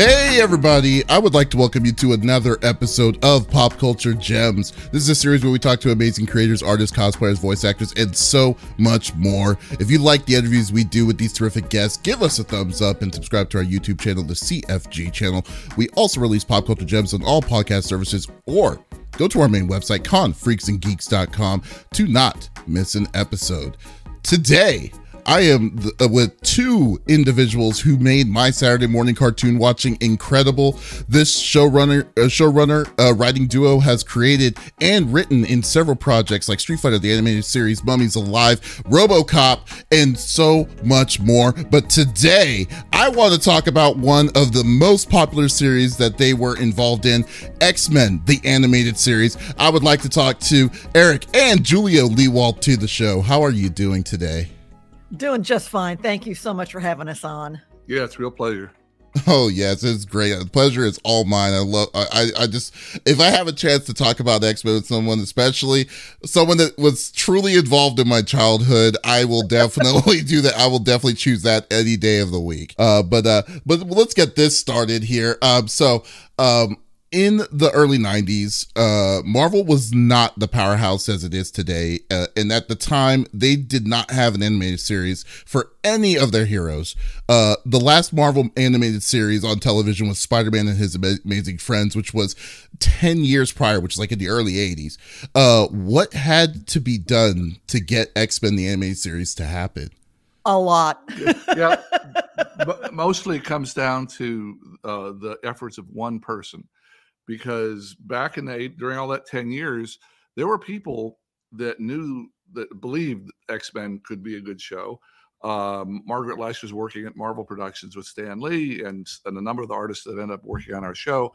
Hey, everybody! I would like to welcome you to another episode of Pop Culture Gems. This is a series where we talk to amazing creators, artists, cosplayers, voice actors, and so much more. If you like the interviews we do with these terrific guests, give us a thumbs up and subscribe to our YouTube channel, the CFG channel. We also release Pop Culture Gems on all podcast services or go to our main website, confreaksandgeeks.com, to not miss an episode. Today, I am th- uh, with two individuals who made my Saturday morning cartoon watching incredible. This showrunner, uh, showrunner, uh, writing duo has created and written in several projects like Street Fighter, the animated series, Mummies Alive, RoboCop, and so much more. But today, I want to talk about one of the most popular series that they were involved in, X Men, the animated series. I would like to talk to Eric and Julia Lewald to the show. How are you doing today? Doing just fine. Thank you so much for having us on. Yeah, it's a real pleasure. Oh yes, it's great. The pleasure is all mine. I love. I. I just. If I have a chance to talk about X Men with someone, especially someone that was truly involved in my childhood, I will definitely do that. I will definitely choose that any day of the week. Uh, but uh, but let's get this started here. Um, so um, in the early 90s, uh, Marvel was not the powerhouse as it is today. Uh, and at the time, they did not have an animated series for any of their heroes. Uh, the last Marvel animated series on television was Spider Man and His Amazing Friends, which was 10 years prior, which is like in the early 80s. Uh, what had to be done to get X Men, the animated series, to happen? A lot. yeah. But mostly it comes down to uh, the efforts of one person because back in the during all that 10 years there were people that knew that believed x-men could be a good show. Um, margaret Loesch was working at marvel productions with stan lee and, and a number of the artists that ended up working on our show.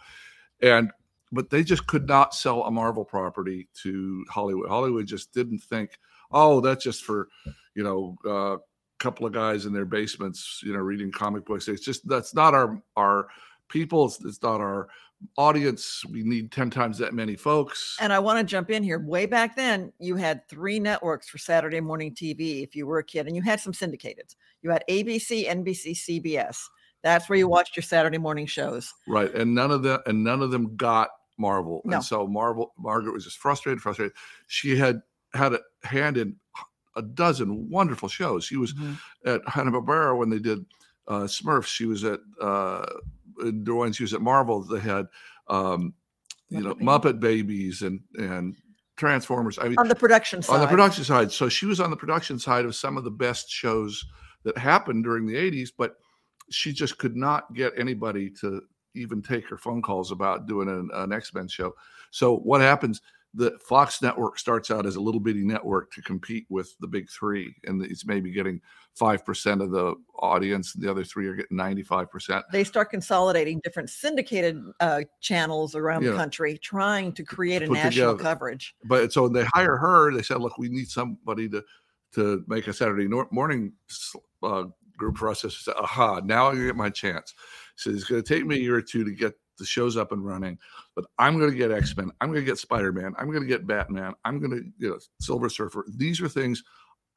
And but they just could not sell a marvel property to hollywood. Hollywood just didn't think oh that's just for you know a uh, couple of guys in their basements you know reading comic books. It's just that's not our our people. It's, it's not our audience we need 10 times that many folks. And i want to jump in here. Way back then you had three networks for saturday morning tv if you were a kid and you had some syndicated. You had abc nbc cbs that's where you watched your saturday morning shows. Right and none of them and none of them got marvel. No. and so marvel margaret was just frustrated frustrated. She had had a hand in a dozen wonderful shows. She was mm-hmm. at hanna-barbera when they did uh, smurfs. She was at uh, during she was at Marvel, they had um, you Muppet know Baby. Muppet Babies and and Transformers. I mean, on the production side. On the production side, so she was on the production side of some of the best shows that happened during the '80s, but she just could not get anybody to even take her phone calls about doing an, an X Men show. So what happens? The Fox network starts out as a little bitty network to compete with the big three, and it's maybe getting five percent of the audience. And the other three are getting ninety-five percent. They start consolidating different syndicated uh, channels around the country, trying to create a national together. coverage. But so they hire her. They said, "Look, we need somebody to to make a Saturday morning uh, group for us." I said, "Aha! Now I get my chance." So it's going to take me a year or two to get the show's up and running. But I'm going to get X Men. I'm going to get Spider Man. I'm going to get Batman. I'm going to you know Silver Surfer. These are things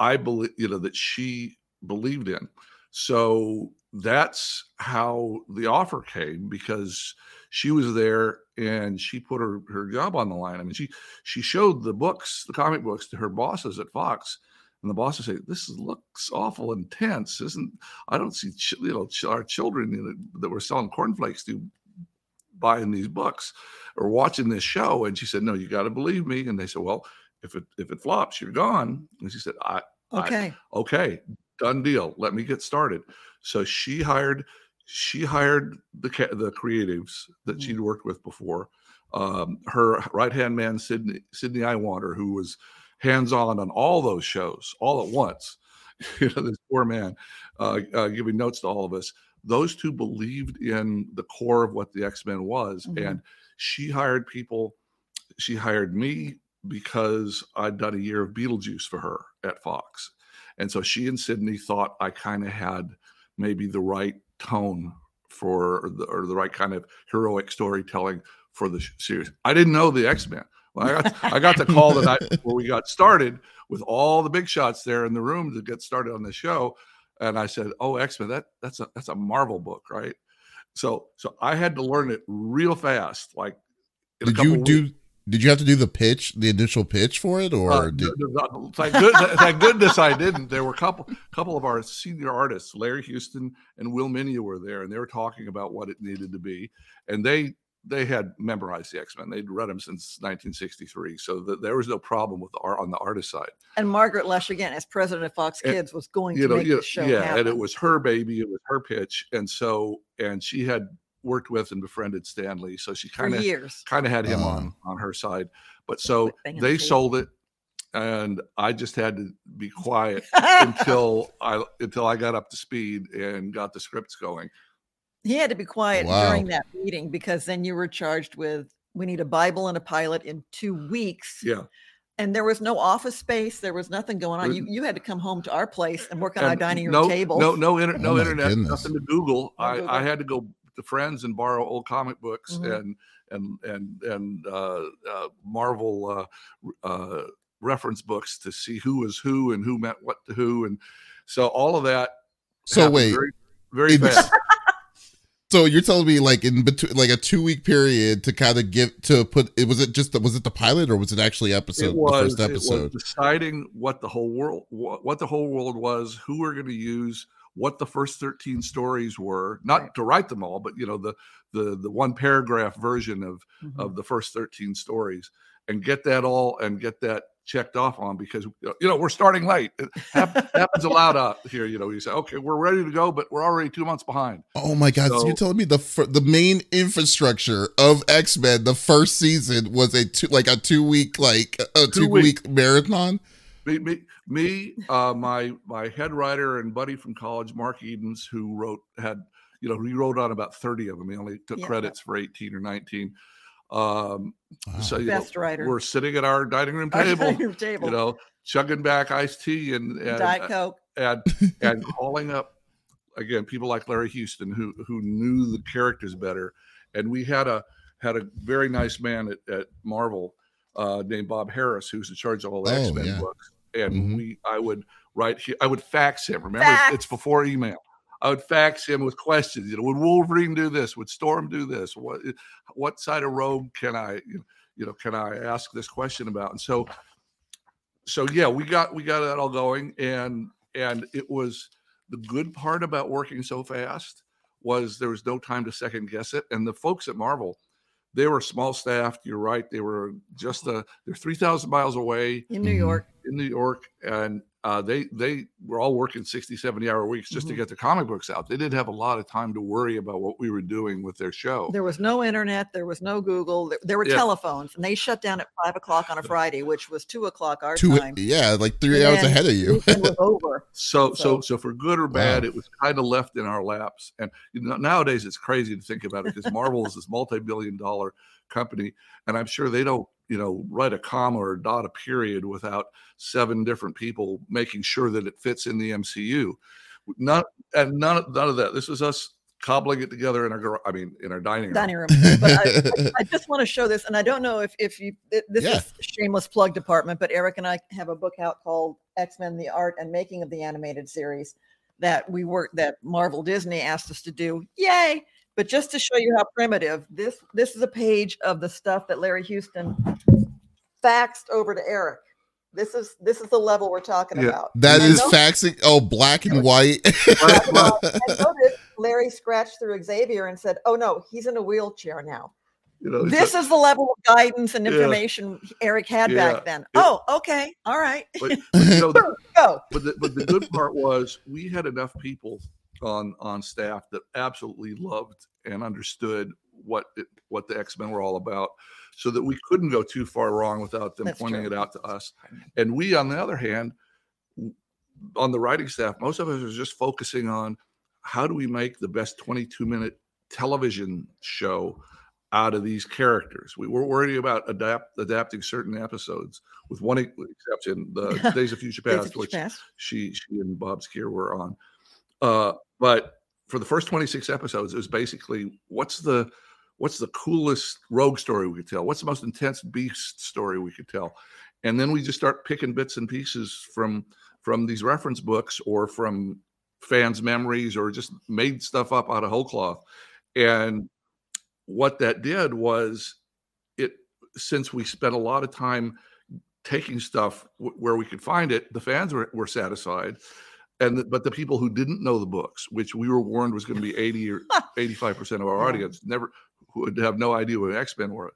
I believe you know that she believed in. So that's how the offer came because she was there and she put her her job on the line. I mean, she she showed the books, the comic books, to her bosses at Fox, and the bosses say, "This looks awful intense, isn't? I don't see ch- you know ch- our children you know, that were selling cornflakes do buying these books or watching this show. And she said, No, you got to believe me. And they said, Well, if it if it flops, you're gone. And she said, I okay, I, okay, done deal. Let me get started. So she hired she hired the the creatives that mm-hmm. she'd worked with before. Um, her right hand man Sidney Sidney Iwanter, who was hands on on all those shows all at once. you know, this poor man uh, uh, giving notes to all of us those two believed in the core of what the x-men was mm-hmm. and she hired people she hired me because i'd done a year of beetlejuice for her at fox. And so she and sidney thought i kind of had maybe the right tone for the, or the right kind of heroic storytelling for the series. I didn't know the x-men. Well, I got I got the call the night before we got started with all the big shots there in the room to get started on the show and I said, "Oh, X Men, that that's a that's a Marvel book, right?" So so I had to learn it real fast. Like in Did you do? weeks. Did you have to do the pitch, the initial pitch for it, or Uh, did, th- th- thank, good, thank goodness I didn't. There were a couple couple of our senior artists, Larry Houston and Will Meugniot, were there, and they were talking about what it needed to be, and they they had memorized the X Men. They'd read them since 1963, so th- there was no problem with the art on the artist side. And Margaret Loesch, again, as president of Fox And, Kids, was going You to know, make you the show yeah, happen. and it was her baby, it was her pitch, and so and she had worked with and befriended Stan Lee, so she kind of kind of had him Oh. on um. on her side. But so they the sold it, and I just had to be quiet until I until I got up to speed and got the scripts going. He had to be quiet Wow. during that meeting because then you were charged with we need a Bible and a pilot in two weeks. Yeah, And there was no office space. There was nothing going on. You you had to come home to our place and work on our dining room no, table. No, no, inter- Oh no my internet, goodness. nothing to Google. No I, Google. I had to go to friends and borrow old comic books Mhm. and and and and uh, uh, Marvel uh, uh, reference books to see who was who and who meant what to who, and so all of that. So wait, very, very fast. So you're telling me like in between, like a two week period to kind of give to put it was it just the, was it the pilot or was it actually episode it was, the first it was episode? deciding what the whole world what, what the whole world was who we're going to use what the first 13 stories were not Right. to write them all but you know the the the one paragraph version of Mhm. of the first 13 stories and get that all and get that checked off on because you know we're starting late it happens a lot out here you know you say okay we're ready to go but we're already two months behind Oh my god! So, So- you're telling me the the main infrastructure of X Men the first season was a two like a two week like a two week. week marathon? me me, me uh my my head writer and buddy from college mark edens who wrote had you know he wrote on about 30 of them he only took Yeah. credits for 18 or 19 um Wow. so you know, writer. we're sitting at our dining room table dining room table. you know chugging back iced tea and and, Diet Coke. and and calling up again people like Larry Houston who who knew the characters better, and we had a had a very nice man at, at Marvel uh, named Bob Harras who's in charge of all the Oh, X Men yeah. books, and Mhm. we I would write I would fax him. Remember, it's- it's before email. I would fax him with questions. You know, would Wolverine do this? Would Storm do this? What eh, what side of Rogue can I you know can I ask this question about? And so so yeah, we got we got that all going, and and it was the good part about working so fast was there was no time to second guess it. And the folks at Marvel, they were small staffed. You're right; they were just a they're three thousand miles away in New. York. in New York, and uh, they they were all working 60, 70 hour weeks just Mhm. to get the comic books out. They didn't have a lot of time to worry about what we were doing with their show. There was no internet. There was no Google. There, there were Yeah. telephones, and they shut down at five o'clock on a Friday, which was two o'clock our Two time. yeah, like three And hours ahead of you. Weekend was over. So, so, So- so for good or bad, Wow. it was kind of left in our laps. And you know, nowadays it's crazy to think about it because Marvel is this multi-billion-dollar company, and I'm sure they don't, you know, write a comma or dot a period without seven different people making sure that it fits in the MCU. Not and none, of- none of that. This is us cobbling it together in our, gar- I mean, in our dining room. dining room. But I, I just want to show this, and I don't know if if you this Yeah. is shameless plug department, but Eric and I have a book out called X Men: The Art and Making of the Animated Series that we work that Marvel Disney asked us to do. Yay! But just to show you how primitive this this is a page of the stuff that Larry Houston faxed over to Eric. This is this is the level we're talking Yeah. about. That And is faxing. Oh, black and white. well, I noticed Larry scratched through Xavier and said, "Oh no, he's in a wheelchair now." You know, This is the level of guidance and Yeah. information Eric had Yeah. back then. It- oh, okay, all right, but, you know, the- go. but the, but the good part was we had enough people on on staff that absolutely loved and understood what it, what the X Men were all about, so that we couldn't go too far wrong without them That's pointing true. it out to us. And we, on the other hand, on the writing staff, most of us are just focusing on how do we make the best 22 minute television show out of these characters. We were worried about adapt adapting certain episodes, with one exception, the Days of Future Days of Past, Future which Past. she she and Bob Skir were on. Uh, but for the first 26 episodes, it was basically what's the what's the coolest rogue story we could tell? What's the most intense beast story we could tell? And then we just start picking bits and pieces from from these reference books or from fans' memories or just made stuff up out of whole cloth. And what that did was it since we spent a lot of time taking stuff w- where we could find it, the fans were, were satisfied. And the, but the people who didn't know the books, which we were warned was going to be 80 or 85% of our audience, never would have no idea what X-Men were,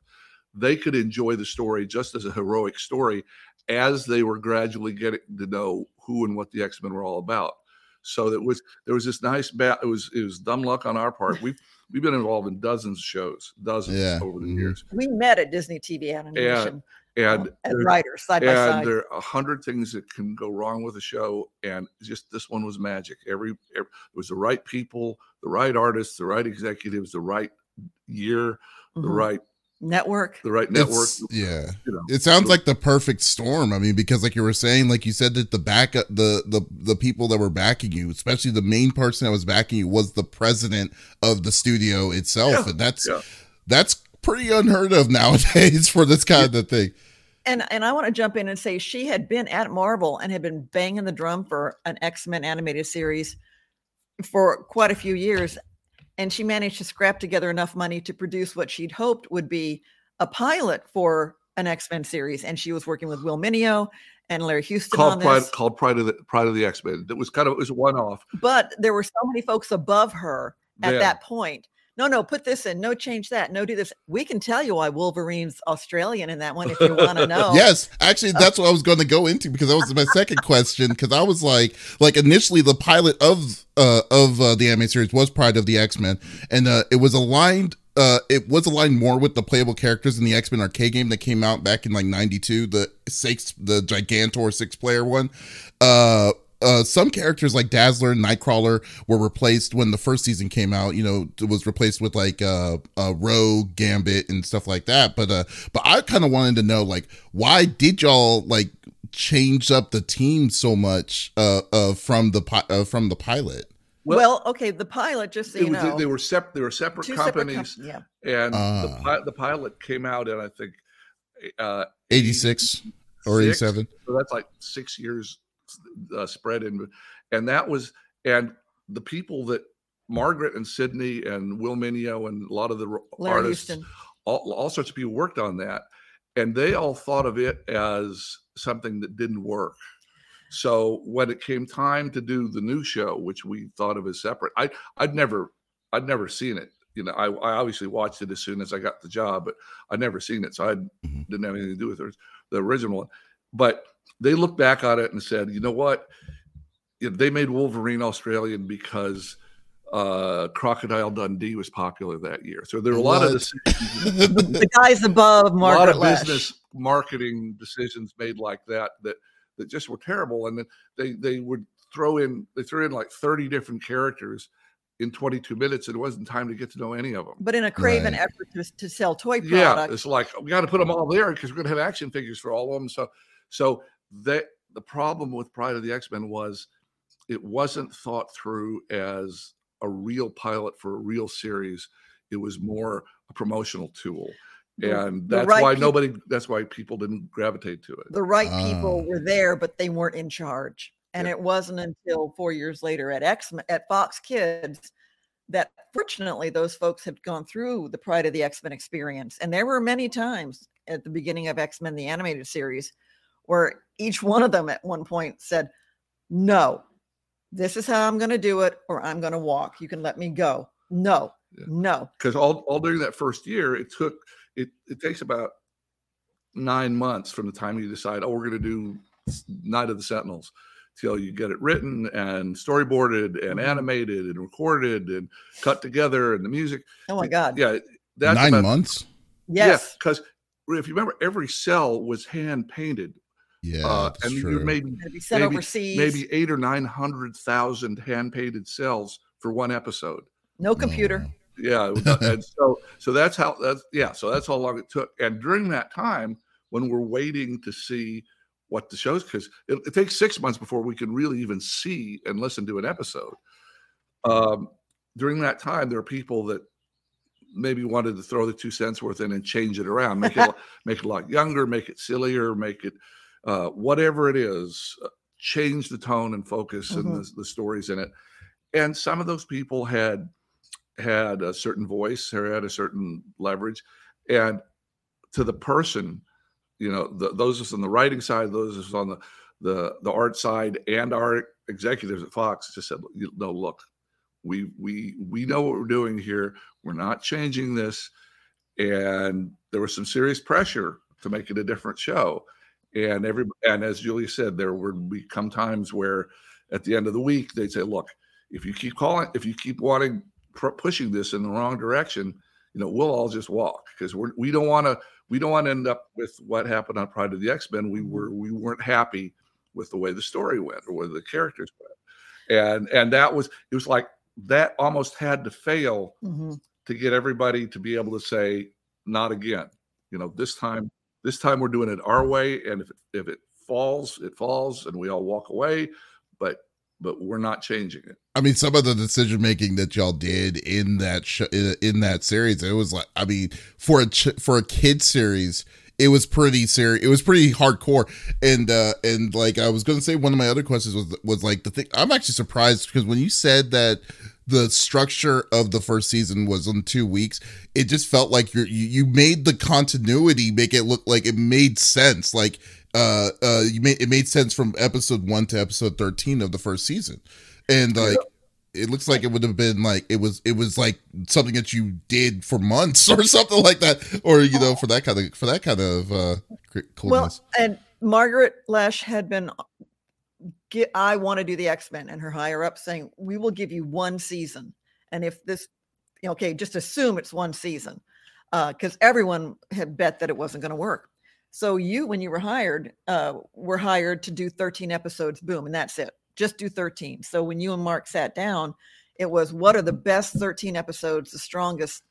they could enjoy the story just as a heroic story as they were gradually getting to know who and what the X-Men were all about. So that was there was this nice bat. It was it was dumb luck on our part. We've we've been involved in dozens of shows, dozens Yeah, over the mhm. years, We met at Disney TV animation and um, as writers side by and side. there are a hundred things that can go wrong with a show, and just this one was magic. Every, every it was the right people, the right artists, the right executives, the right year, the Mhm. right network. the right network. It's- yeah. You know, It sounds so- like the perfect storm. I mean, because like you were saying, like you said that the back the the the people that were backing you, especially the main person that was backing you, was the president of the studio itself, Yeah, and that's yeah. that's pretty unheard of nowadays for this kind of thing. And and I want to jump in and say she had been at Marvel and had been banging the drum for an X-Men animated series for quite a few years. And she managed to scrap together enough money to produce what she'd hoped would be a pilot for an X-Men series. And she was working with Will Meugniot and Larry Houston on called Pride, called Pride of the Pride of the X Men. It was kind of it was a one off. But there were so many folks above her at Yeah. that point. No, no, put this in. No, change that. No, do this. We can tell you why Wolverine's Australian in that one if you want to know. Yes, actually, that's what I was going to go into because that was my second question. Because I was like, like initially, the pilot of uh of uh, the anime series was Pride of the X Men, and uh, it was aligned. Uh, it was aligned more with the playable characters in the X Men arcade game that came out back in like '92, the six, the Gigantor six player one. Uh, uh, some characters like Dazzler and Nightcrawler were replaced when the first season came out. You know, it was replaced with like uh, uh Rogue, Gambit, and stuff like that. But uh, but I kind of wanted to know like why did y'all like change up the team so much uh, uh from the pi- uh, from the pilot? Well, okay, the pilot, just so you was, know, they were separate. They were separate two separate com- companies, yeah. and the, Ah. pi- the pilot came out in I think uh, Eighty six or eighty seven? So that's like six years uh, spread in, and that was and the people that Margaret and Sidney and Will Meugniot and a lot of the Larry artists, Houston. all, all sorts of people worked on that, and they all thought of it as something that didn't work. So when it came time to do the new show, which we thought of as separate, I I'd never I'd never seen it. You know, I, I obviously watched it as soon as I got the job, but I'd never seen it, so I Mhm. didn't have anything to do with it, the original one. But they looked back on it and said, you know what? They made Wolverine Australian because uh, Crocodile Dundee was popular that year. So there were a lot of What? decisions The guys above a lot of Loesch. business marketing decisions made like that that that just were terrible and then they they would throw in they threw in like 30 different characters in 22 minutes and it wasn't time to get to know any of them But in a craven Right. effort to, to sell toy yeah it's like we got to put them all there because we're going to have action figures for all of them so so that the problem with pride of the x-men was it wasn't thought through as a real pilot for a real series it was more a promotional tool and the that's right why peop- nobody that's why people didn't gravitate to it the right people Ah. were there, but they weren't in charge. And Yeah. it wasn't until four years later at X at Fox Kids that fortunately those folks had gone through the Pride of the X Men experience. And there were many times at the beginning of X Men the animated series where each one of them at one point said, "No, this is how I'm going to do it, or I'm going to walk. You can let me go. No, Yeah. no." because all, all during that first year it took it it takes about nine months from the time you decide oh we're going to do night of the sentinels till you get it written and storyboarded and Mhm. animated and recorded and cut together and the music Oh my God! yeah that's Nine about, months. Yes. because if you remember every cell was hand painted Yeah, uh, that's and you true. maybe Had to be sent maybe- overseas. maybe eight or nine hundred thousand hand painted cells for one episode no computer. Oh, Yeah, and so so that's how that's yeah, so that's how long it took. And during that time, when we're waiting to see what the shows, because it, it takes six months before we can really even see and listen to an episode. Um, during that time, there are people that maybe wanted to throw the two cents worth in and change it around, make it make it a lot younger, make it sillier, make it uh, whatever it is, uh, change the tone and focus and Mhm. the, the stories in it. And some of those people had had a certain voice, Harry had a certain leverage, and to the person, you know, the, those on the writing side, those on the the the art side, and our executives at Fox just said, "No, look, we we we know what we're doing here. We're not changing this." And there was some serious pressure to make it a different show. And every and as Julie said, there would become times where at the end of the week they'd say, "Look, if you keep calling, if you keep wanting pushing this in the wrong direction, you know, we'll all just walk because we're we don't want to we don't want to end up with what happened on Pride of the X Men. We were we weren't happy with the way the story went or where the characters went, and and that was it was like that almost had to fail mm-hmm. to get everybody to be able to say not again. You know, this time this time we're doing it our way, and if it, if it falls, it falls, and we all walk away. But but we're not changing it. I mean, some of the decision making that y'all did in that show, in, in, that series, it was like, I mean, for a ch- for a kid series, it was pretty serious. It was pretty hardcore, and uh and like I was gonna say, one of my other questions was was like the thing. I'm actually surprised because when you said that the structure of the first season was in two weeks it just felt like you're you, you made the continuity make it look like it made sense like uh uh you made it made sense from episode 1 to episode 13 of the first season and like it looks like it would have been like it was it was like something that you did for months or something like that or you know for that kind of for that kind of uh coolness. well and margaret loesch had been get I want to do the X-Men and her higher up saying, we will give you one season. And if this, okay, just assume it's one season. because uh, everyone had bet that it wasn't going to work. So you, when you were hired, uh, were hired to do 13 episodes, boom, and that's it. Just do 13. So when you and Mark sat down, it was what are the best 13 episodes, the strongest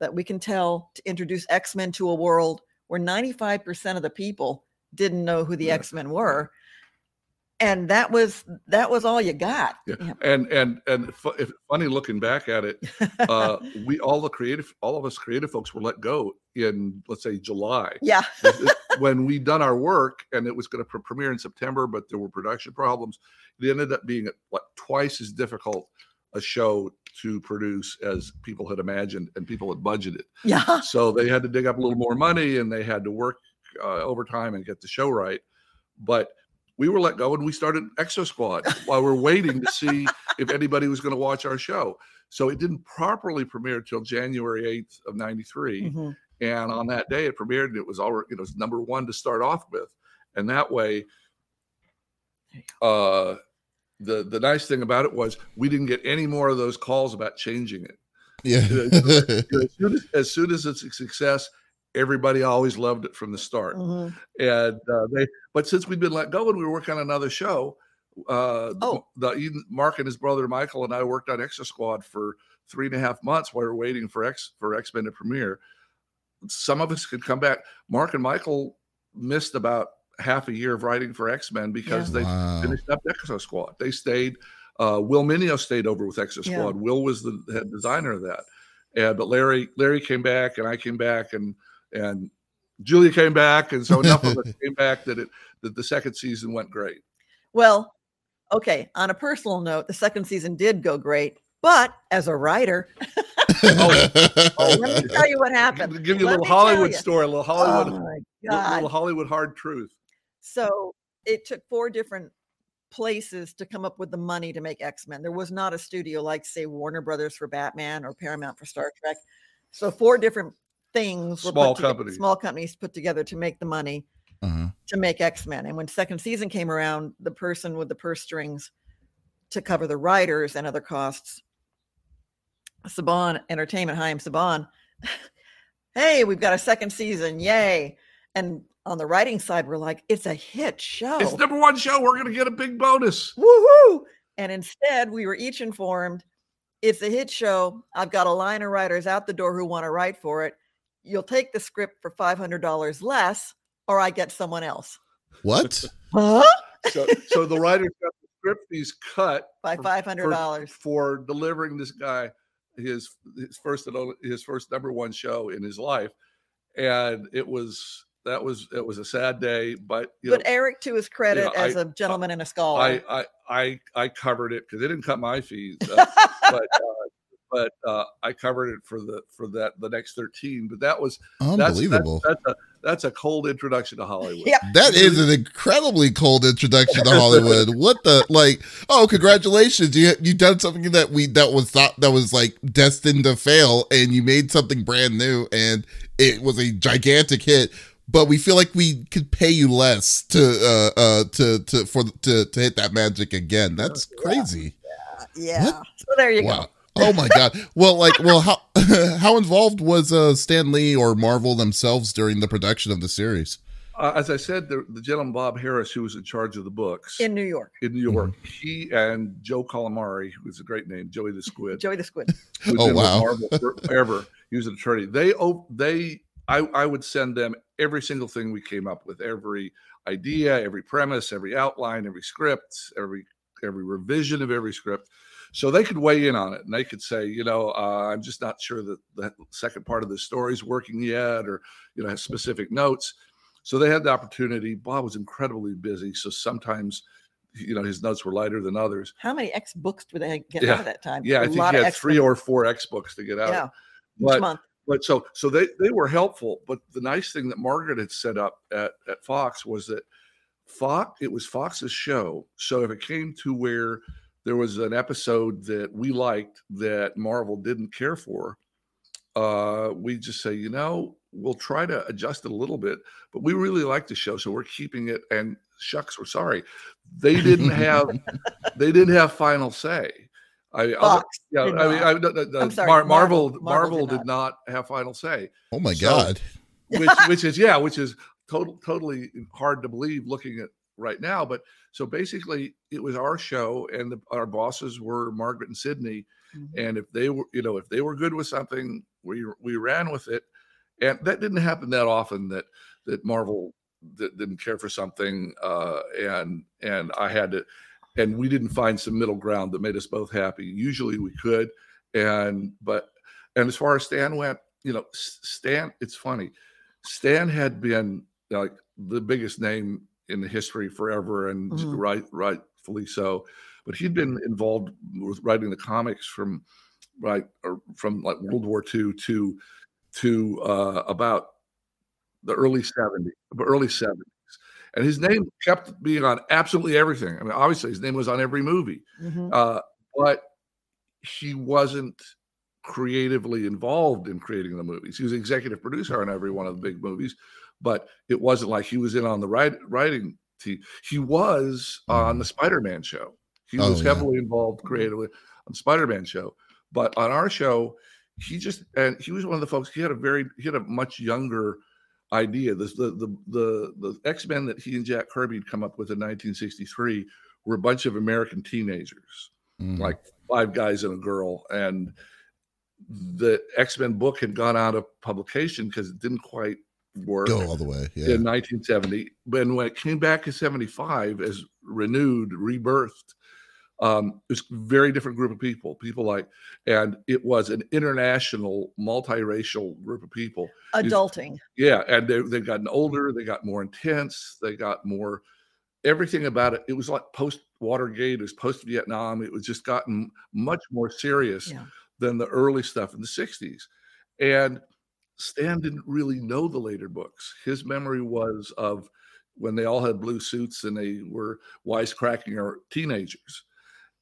that we can tell to introduce X-Men to a world where 95% of the people didn't know who the yeah. X-Men were and that was that was all you got. Yeah. yeah. and and and if, funny looking back at it uh we all the creative all of us creative folks were let go in let's say july. Yeah. When we done our work and it was going to premiere in september but there were production problems. It ended up being what twice as difficult a show to produce as people had imagined and people had budgeted. Yeah. So they had to dig up a little more money and they had to work uh, overtime and get the show right. But we were let go and we started Exo Squad while we're waiting to see if anybody was going to watch our show. So it didn't properly premiere till January 8th of 93. Mm-hmm. And on that day it premiered and it was all you know, it was number one to start off with. And that way, uh, the the nice thing about it was we didn't get any more of those calls about changing it. Yeah. as, soon as, as soon as it's a success, everybody always loved it from the start. Mm-hmm. And uh, they, but since we'd been let go and we were working on another show, uh, oh, the Mark and his brother Michael and I worked on Exo Squad for three and a half months while we were waiting for X for X Men to premiere. Some of us could come back. Mark and Michael missed about half a year of writing for X Men because yeah. they wow. finished up Exo Squad. They stayed. Uh, Will Meugniot stayed over with Exo Squad. Yeah. Will was the head designer of that. And but Larry Larry came back and I came back and and Julia came back, and so enough of us came back that it that the second season went great. Well, okay. On a personal note, the second season did go great, but as a writer, oh, oh, let me oh. tell you what happened. Give you a little Hollywood story, a little Hollywood, oh little Hollywood hard truth. So it took four different places to come up with the money to make X Men. There was not a studio like, say, Warner Brothers for Batman or Paramount for Star Trek. So four different things small companies. small companies put together to make the money uh-huh. to make x-men and when second season came around the person with the purse strings to cover the writers and other costs saban entertainment hi i'm saban hey we've got a second season yay! And on the writing side we're like it's a hit show. it's number one show we're going to get a big bonus. Woohoo! And instead we were each informed it's a hit show. I've got a line of writers out the door who want to write for it you'll take the script for $500 less or I get someone else. What? Huh? so, so the writer got the script fees cut by $500 for, for, delivering this guy his his first his first number one show in his life and it was that was it was a sad day but but know, eric to his credit you know, as I, a gentleman I, and a scholar I, I i i covered it because they didn't cut my fees uh, but uh, but uh, I covered it for the for that the next thirteen. But that was Unbelievable. That's, that's a that's a cold introduction to Hollywood. Yeah. That is an incredibly cold introduction to Hollywood. What the like? Oh, congratulations! You you done something that we that was thought that was like destined to fail, and you made something brand new, and it was a gigantic hit. But we feel like we could pay you less to uh uh to to for to to hit that magic again. That's crazy. Yeah. So there you go. Wow. Oh my god. Well, like, well, how how involved was uh Stan Lee or Marvel themselves during the production of the series? Uh, as I said, the, the gentleman Bob Harras, who was in charge of the books In New York, in New York, Mm-hmm. he and Joe Calamari, who is a great name, Joey the Squid, Joey the Squid. who's Oh, been with wow. Marvel forever. He was an attorney. They oh they I, I would send them every single thing we came up with, every idea, every premise, every outline, every script, every every revision of every script. So they could weigh in on it and they could say, you know, uh, I'm just not sure that the second part of the story is working yet, or you know, have specific notes. So they had the opportunity. Bob was incredibly busy, so sometimes, you know, his notes were lighter than others. How many X books did they get Yeah. out of that time? Yeah, I A think lot he had X three books. or four X books to get out. yeah, each but month. but so so they they were helpful. But the nice thing that Margaret had set up at at Fox was that Fox it was Fox's show. So if it came to where there was an episode that we liked that Marvel didn't care for, uh, we just say, you know, we'll try to adjust it a little bit, but we really like the show, so we're keeping it. And shucks, we're sorry, they didn't have they didn't have final say. I, other- Fox. yeah, I mean, not. I, the, the- I'm sorry, Mar- Marvel- Marvel, Marvel Marvel, did did not have final say, Oh my So- god. which which is yeah, which is total totally hard to believe looking at right now. But so basically, it was our show, and the, our bosses were Margaret and Sidney, Mhm. and if they were, you know, if they were good with something, we we ran with it, and that didn't happen that often. That that Marvel that didn't care for something, uh, and and I had to, and we didn't find some middle ground that made us both happy. Usually we could, and but and as far as Stan went, you know, Stan, it's funny. Stan had been like the biggest name in the history forever, and Mhm. right, rightfully so. But he'd been involved with writing the comics from right or from like World War II to to uh, about the early 70s, early 70s. And his name kept being on absolutely everything. I mean, obviously, his name was on every movie, Mhm. uh, but he wasn't creatively involved in creating the movies. He was executive producer on every one of the big movies, but it wasn't like he was in on the writing team. He was on the Spider-Man show. He Oh, was yeah. heavily involved creatively on the Spider-Man show, but on our show, he just and he was one of the folks. He had a very he had a much younger idea. This the the the the X Men that he and Jack Kirby had come up with in 1963 were a bunch of American teenagers Mm. like five guys and a girl and the x-men book had gone out of publication because it didn't quite work go all the way. Yeah. in 1970 but when it came back in 75 as renewed rebirthed um it was a very different group of people people like and it was an international multiracial group of people Adulting. yeah, and they they've gotten older, they got more intense, they got more everything about it. It was like post Watergate, it was post Vietnam. It was just gotten much more serious Yeah. than the early stuff in the 60s. And Stan didn't really know the later books. His memory was of when they all had blue suits and they were wisecracking our teenagers.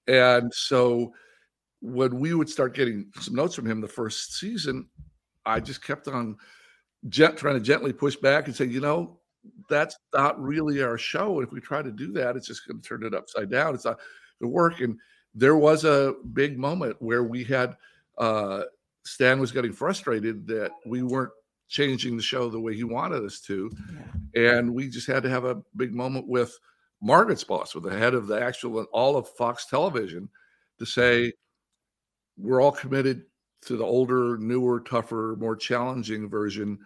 And so when we would start getting some notes from him the first season, I just kept on gent- trying to gently push back and say, you know, that's not really our show. If we try to do that, it's just going to turn it upside down. It's not going to work. And there was a big moment where we had uh, Stan was getting frustrated that we weren't changing the show the way he wanted us to. Yeah. And we just had to have a big moment with Margaret's boss, with the head of the actual all of Fox Television, to say we're all committed to the older, newer, tougher, more challenging version.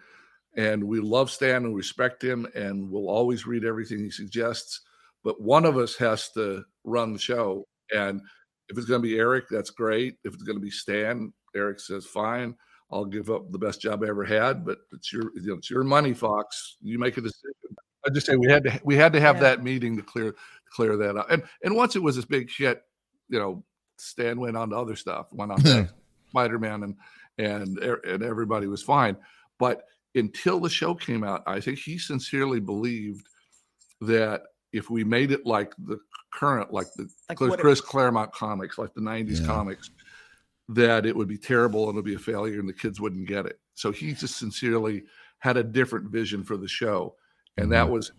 And we love Stan and respect him, and we'll always read everything he suggests. But one of us has to run the show. And if it's going to be Eric, that's great. If it's going to be Stan, Eric says, fine. I'll give up the best job I ever had, but it's your you know, it's your money, Fox. You make a decision. I just say we had to we had to have Yeah. that meeting to clear clear that up. And and once it was this big shit, you know, Stan went on to other stuff, went on to hmm. Spider-Man and and and everybody was fine. But until the show came out, I think he sincerely believed that if we made it like the current, like the Like Chris, Chris Claremont comics, like the '90s Yeah. comics, that it would be terrible and it would be a failure and the kids wouldn't get it. So he just sincerely had a different vision for the show, and that Mhm. was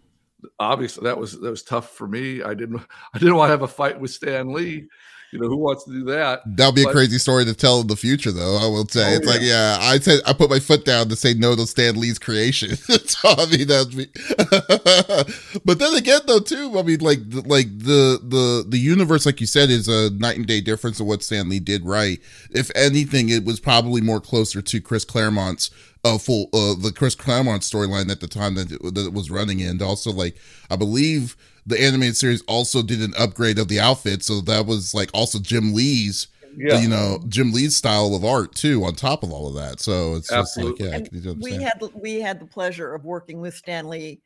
obviously that was that was tough for me. I didn't I didn't want to have a fight with Stan Lee. You know who wants to do that? That'll be a crazy story to tell in the future, though. I will say Oh, it's like, yeah, I said I put my foot down to say no to Stan Lee's creation. so I mean, that's me. but then again, though, too, I mean, like, the, like the the the universe, like you said, is a night and day difference of what Stan Lee did right. If anything, it was probably more closer to Chris Claremont's uh, full uh, the Chris Claremont storyline at the time that it, that it was running, and also like I believe the animated series also did an upgrade of the outfit, so that was like also Jim Lee's Yeah, you know Jim Lee's style of art too on top of all of that. So it's just like yeah, I And we had the- we had the pleasure of working with Stan Lee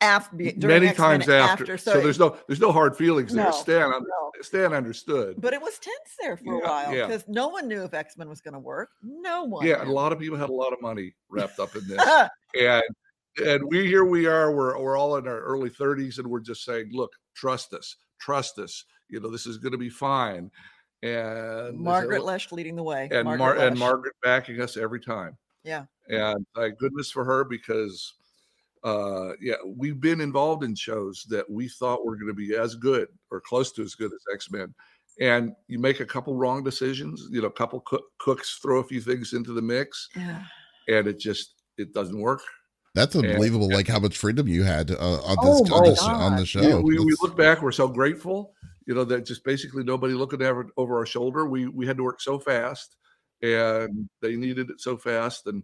after many X-Men times after. So, it- there's no there's no hard feelings there. No, Stan no. Stan understood. but it was tense there for Yeah, a while yeah. because no one knew if X Men was going to work. No one. yeah, and a lot of people had a lot of money wrapped up in this. and and we here we are we're, we're all in our early 30s and we're just saying look trust us trust us you know this is going to be fine and Margaret Loesch leading the way. and Margaret Mar- and margaret backing us every time Yeah. and thank goodness for her because uh yeah we've been involved in shows that we thought were going to be as good or close to as good as x-men and you make a couple wrong decisions you know a couple cook- cooks throw a few things into the mix Yeah. and it just it doesn't work That's unbelievable, like how much freedom you had uh, on Oh this on, my this on the show. we, we, we look back we're so grateful you know that just basically nobody looking over, over our shoulder we we had to work so fast and they needed it so fast and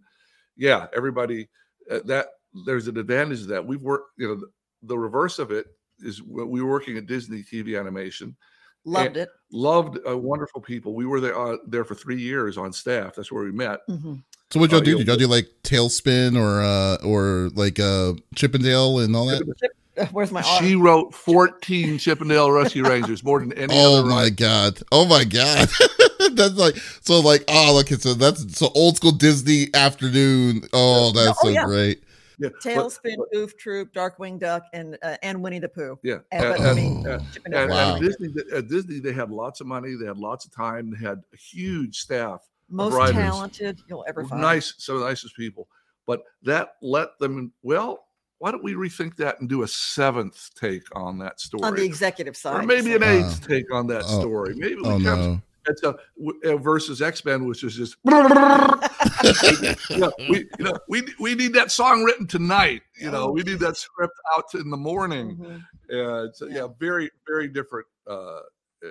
yeah everybody uh, that there's an advantage to that. We've worked you know the, the reverse of it is we were working at disney tv animation Loved it. loved uh, wonderful people we were there uh, there for three years on staff that's where we met Mhm. so what y'all uh, do? you'll- Did y'all do like TaleSpin or uh or like uh Chippendale and all that? Where's my she wrote 14 Chip 'n Dale Rescue Rangers more than any Oh other my writer. god! Oh my god! that's like so like oh look so that's so old school Disney afternoon. Oh, that's Oh, so yeah. great. Yeah TaleSpin, but- Goof Troop, Darkwing Duck, and uh, and Winnie the Pooh. yeah And, but, and- I mean. And And, Wow. and Disney, at Disney, they had lots of money. They had lots of time. They had a huge staff. most writers. talented you'll ever find. Nice, some of the nicest people. But that let them. Well, why don't we rethink that and do a seventh take on that story, on the executive side. or maybe an so- eighth take on that Oh. story? Maybe we Oh can no! it's a w- uh, versus X Men, which is just. you know, we you know we we need that song written tonight. You know, we need that script out in the morning. Mhm. And so, Yeah. yeah, very very different uh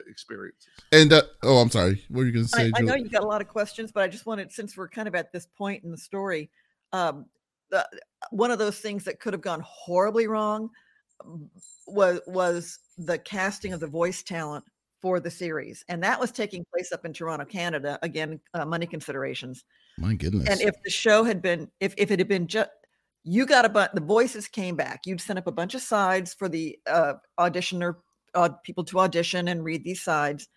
experiences. And uh, oh, I'm sorry. What were you gonna say? I, I know Julie? you got a lot of questions, but I just wanted, since we're kind of at this point in the story, um, the, one of those things that could have gone horribly wrong um, was was the casting of the voice talent for the series, and that was taking place up in Toronto, Canada. Again, uh, money considerations. My goodness. And if the show had been, if if it had been just, you got a bunch, the voices came back. You'd send up a bunch of sides for the uh, auditioner, uh, people to audition and read these sides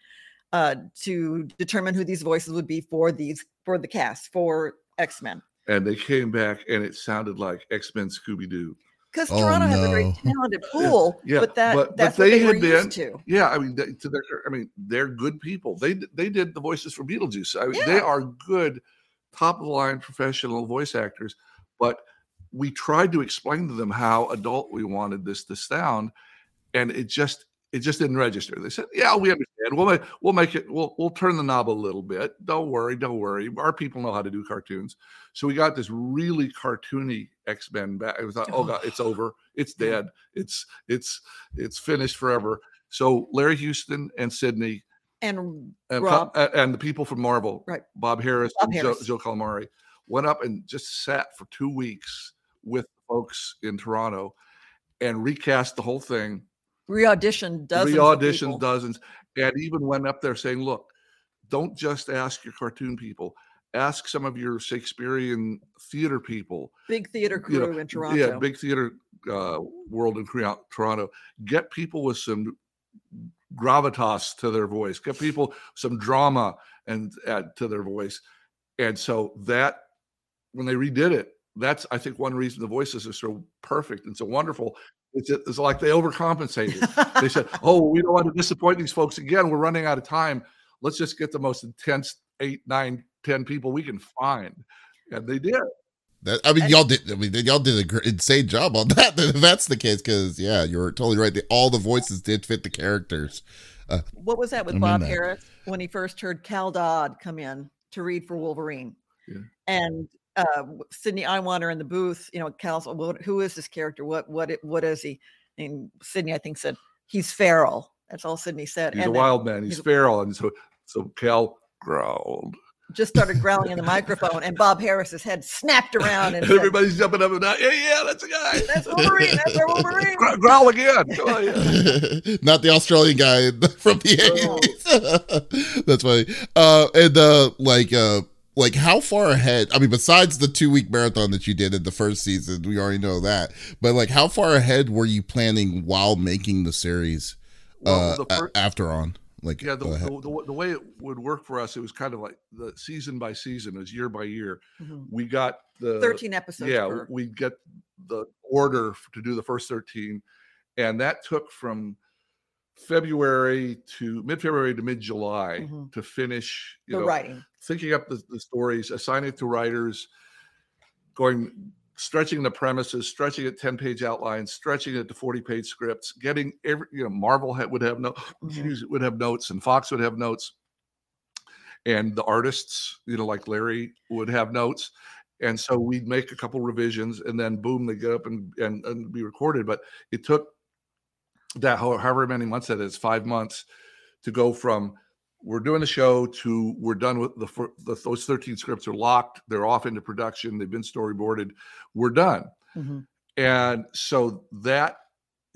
uh, to determine who these voices would be for these for the cast for X Men. and they came back and it sounded like X-Men Scooby-Doo. Because Oh, Toronto has a very talented pool, Yeah, but that but- but that's they what they had were been- used to. Yeah, I mean, they, to their, I mean, they're good people. They they did the voices for Beetlejuice. I mean, they are good, top of the line professional voice actors. But we tried to explain to them how adult we wanted this to sound, and it just it just didn't register. They said, "Yeah, we understand. We'll make we'll make it. We'll we'll turn the knob a little bit. Don't worry, don't worry. Our people know how to do cartoons." So we got this really cartoony X Men back. It was like, "Oh, oh. God, it's over. It's dead. It's it's it's finished forever." So Larry Houston and Sidney And and, Rob. and the people from Marvel, Right. Bob Harras Bob and Harras. Joe, Joe Calamari, went up and just sat for two weeks with folks in Toronto and recast the whole thing, re-auditioned dozens. re-auditioned dozens, and even went up there saying, "Look, don't just ask your cartoon people." Ask some of your Shakespearean theater people, big theater you know, crew in Toronto. yeah, big theater uh, world in Toronto. Get people with some gravitas to their voice, Get people some drama and add to their voice. And so that when they redid it, that's I think one reason the voices are so perfect and so wonderful. It's, it's like they overcompensated. they said, "Oh, we don't want to disappoint these folks again. We're running out of time. Let's just get the most intense eight, nine, ten people we can find," and they did. That, I mean, y'all did. I mean, y'all did an insane job on that. If that's the case, because yeah, you're totally right. The, all the voices did fit the characters. Uh, what was that with Bob Harras when he first heard Cal Dodd come in to read for Wolverine? Yeah. And uh, Sidney Iwanter in the booth, you know, Cal's, well, who is this character? What, what, what is he? And Sidney, I think, said he's feral. That's all Sidney said. He's and a wild man. He's, he's feral, and so so Cal growled. Just started growling in the microphone, and Bob Harras's head snapped around, and, and everybody's said, jumping up and down. Yeah, yeah, that's a guy. That's Wolverine. That's our Wolverine. growl again. On, yeah. Not the Australian guy from the eighties. that's funny. Uh, and uh, like uh like how far ahead i mean besides the two week marathon that you did in the first season we already know that but like how far ahead were you planning while making the series well, uh the first, after on like yeah the, the, the, the, way it would work for us it was kind of like the season by season as year by year mm-hmm. we got the 13 episodes yeah we get the order to do the first 13 and that took from February to mid February to mid July mm-hmm. to finish the know, writing, thinking up the, the stories, assigning it to writers, going stretching the premises, stretching it 10 page outlines, stretching it to 40 page scripts, getting every, you know, Marvel had, would have no, mm-hmm. would have notes and Fox would have notes. And the artists, you know, like Larry would have notes. And so we'd make a couple revisions and then boom, they get up and, and, and be recorded. But it took that however many months that is, five months to go from we're doing the show to we're done with the, the those 13 scripts are locked, they're off into production, they've been storyboarded, we're done. Mm-hmm. And so that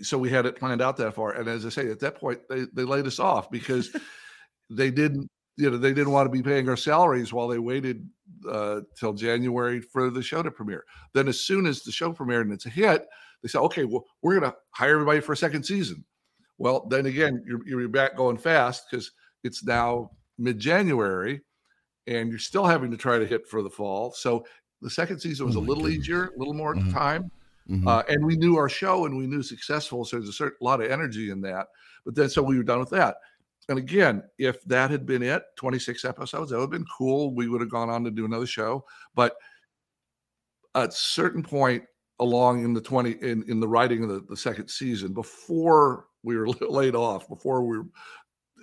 so we had it planned out that far. And as I say, at that point they they laid us off because they didn't you know they didn't want to be paying our salaries while they waited uh, till January for the show to premiere. Then as soon as the show premiered and it's a hit, they said, okay, well, we're going to hire everybody for a second season. Well, then again, you're, you're back going fast because it's now mid January and you're still having to try to hit for the fall. So the second season was oh a little goodness. easier, a little more mm-hmm. time. Mm-hmm. Uh, and we knew our show and we knew successful. So there's a certain lot of energy in that. But then, so we were done with that. And again, if that had been it, 26 episodes, that would have been cool. We would have gone on to do another show. But at a certain point, along in the 20 in, in the writing of the, the second season before we were laid off before we were,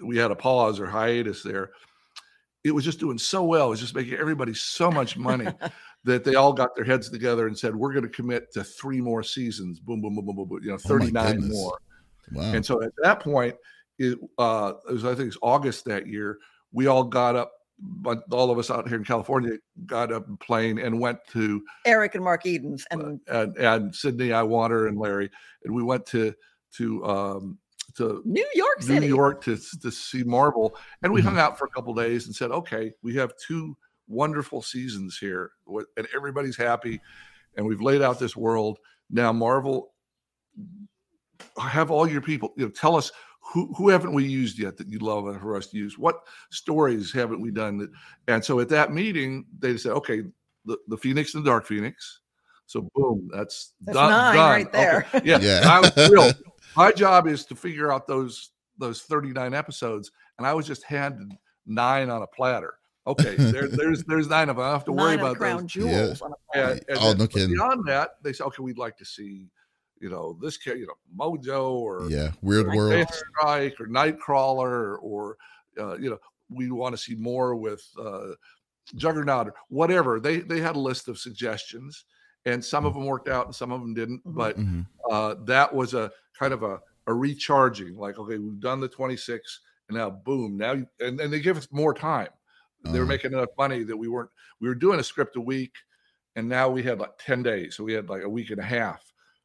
we had a pause or hiatus there it was just doing so well it was just making everybody so much money that they all got their heads together and said we're going to commit to three more seasons. Boom boom boom boom boom, boom you know 39 oh more. Wow. and so at that point it, uh, it was i think it's august that year we all got up but all of us out here in California got up a plane and went to Eric and Mark Edens and uh, and, and Sidney Iwanter and Larry, and we went to to um, to New York City, New York to to see Marvel, and we mm-hmm. hung out for a couple days and said, okay, we have two wonderful seasons here, and everybody's happy, and we've laid out this world. Now Marvel, have all your people, you know, tell us who, who haven't we used yet that you'd love for us to use? What stories haven't we done? That, and so at that meeting, they said, okay, the, the Phoenix and the Dark Phoenix. So boom, that's, that's done, nine done. right there. Okay. Yeah, yeah. I was thrilled. My job is to figure out those those 39 episodes, and I was just handed nine on a platter. Okay, there, there's there's nine of them. I have to nine worry about crown those. jewels. Yeah. And, and oh, no kidding. Beyond that, they said, okay, we'd like to see you know this you know Mojo or yeah Weird or World Strike or Nightcrawler or uh, you know we want to see more with uh, Juggernaut or whatever. They they had a list of suggestions, and some of mm. them worked out and some of them didn't. Mm-hmm. But mm-hmm. uh, that was a kind of a a recharging. Like okay, we've done the 26, and now boom, now you, and and they give us more time. They were uh-huh. making enough money that we weren't. We were doing a script a week, and now we had like 10 days, so we had like a week and a half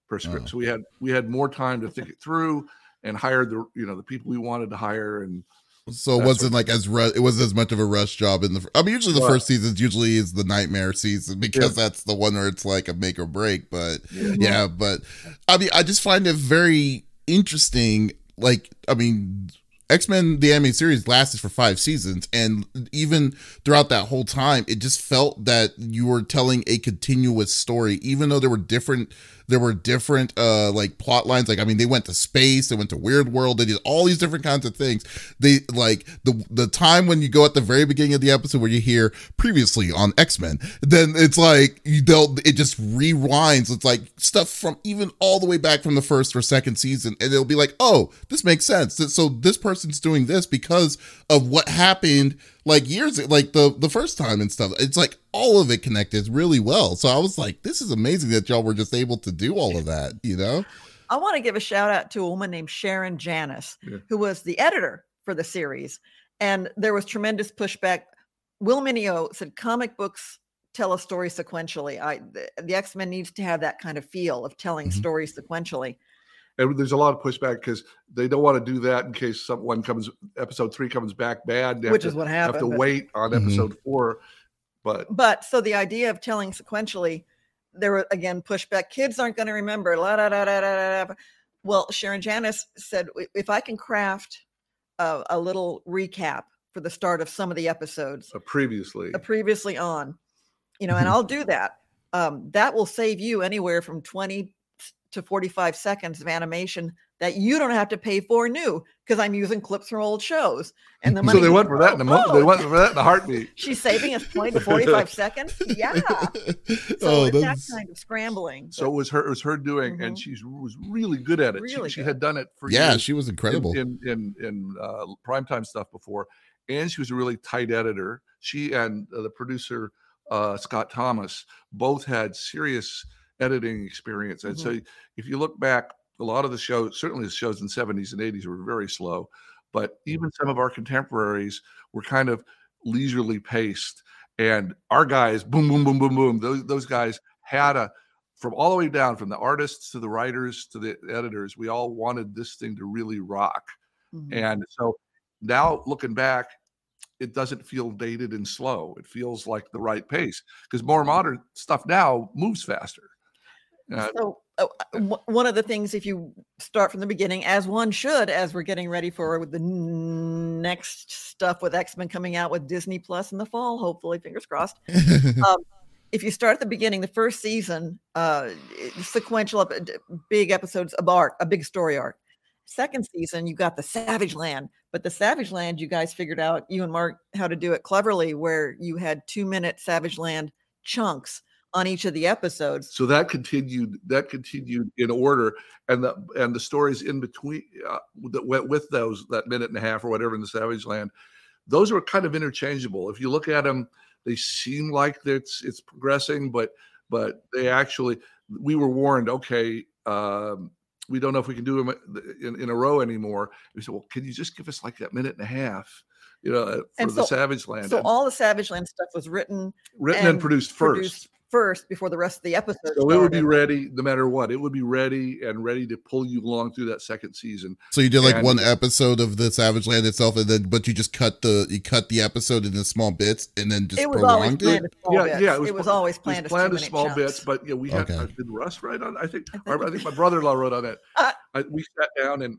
per script. Oh. So we had we had more time to think it through and hired the you know the people we wanted to hire and so it wasn't like as ru- it was as much of a rush job in the. I mean, usually the first season usually is the nightmare season because yeah. that's the one where it's like a make or break. But yeah. yeah, but I mean, I just find it very interesting. Like, I mean, X-Men the animated series lasted for 5 seasons and even throughout that whole time it just felt that you were telling a continuous story even though there were different there were different uh like plot lines. Like i mean they went to space they went to weird world they did all these different kinds of things. They like the the time when you go at the very beginning of the episode where you hear previously on x-men then it's like you don't it just rewinds. It's like stuff from even all the way back from the first or second season and it'll be like oh this makes sense. So this person's doing this because of what happened like years like the the first time and stuff. It's like all of it connected really well. So i was like this is amazing that y'all were just able to do all of that you know? I want to give a shout out to a woman named sharon janis yeah. who was the editor for the series. And there was tremendous pushback. Will Meugniot said comic books tell a story sequentially. I the, the x-men needs to have that kind of feel of telling mm-hmm. stories sequentially and there's a lot of pushback because they don't want to do that in case someone comes episode three comes back bad which is to, what happened have to wait on mm-hmm. episode four but but so the idea of telling sequentially there were again pushback kids aren't going to remember la, da, da, da, da, da. well sharon janis said if i can craft a, a little recap for the start of some of the episodes uh, previously uh, previously on you know and mm-hmm. i'll do that um, that will save you anywhere from 20 to 45 seconds of animation that you don't have to pay for new because I'm using clips from old shows. And the money so they went for that in a month. They went for that in a heartbeat. She's saving us 20 to 45 seconds. Yeah. So oh, it's that kind of scrambling. So it was her. It was her doing, mm-hmm. and she was really good at it. Really she, she, had done it for years. yeah. She was incredible in in, in, in uh, primetime stuff before, and she was a really tight editor. She and uh, the producer uh, Scott Thomas both had serious editing experience. And mm-hmm. so if you look back, a lot of the shows, certainly the shows in the 70s and 80s were very slow, but mm-hmm. even some of our contemporaries were kind of leisurely paced. And our guys, boom, boom, boom, boom, boom, those, those guys had a, from all the way down, from the artists to the writers to the editors, we all wanted this thing to really rock. Mm-hmm. And so now looking back, it doesn't feel dated and slow. It feels like the right pace because more modern stuff now moves faster. Uh, so oh, one of the things, if you start from the beginning, as one should, as we're getting ready for the next stuff with X Men coming out with Disney Plus in the fall, hopefully, fingers crossed. um, if you start at the beginning, the first season, uh, sequential, big episodes of arc, a big story arc. Second season, you got the Savage Land, but the Savage Land, you guys figured out, you and Mark, how to do it cleverly, where you had two minute Savage Land chunks on each of the episodes. So that continued. That continued in order, and the and the stories in between uh, that went with those that minute and a half or whatever in the Savage Land, those were kind of interchangeable. If you look at them, they seem like it's it's progressing, but but they actually we were warned. Okay. Um, we don't know if we can do them in, in a row anymore. We said, well, can you just give us like that minute and a half? you know, for and so, the Savage Land. So all the Savage Land stuff was written, written and, and produced first. Produced first before the rest of the episode. So started. it would be ready no matter what. It would be ready and ready to pull you along through that second season. So you did like and, one episode of the Savage Land itself, and then but you just cut the you cut the episode into small bits and then just it was prolonged it. Yeah, bits. yeah, it was, it was always planned, it was planned as, small chunks. bits. But yeah, we had okay. did Russ write on. I think I think, I think my brother-in-law wrote on it. Uh, I, we sat down and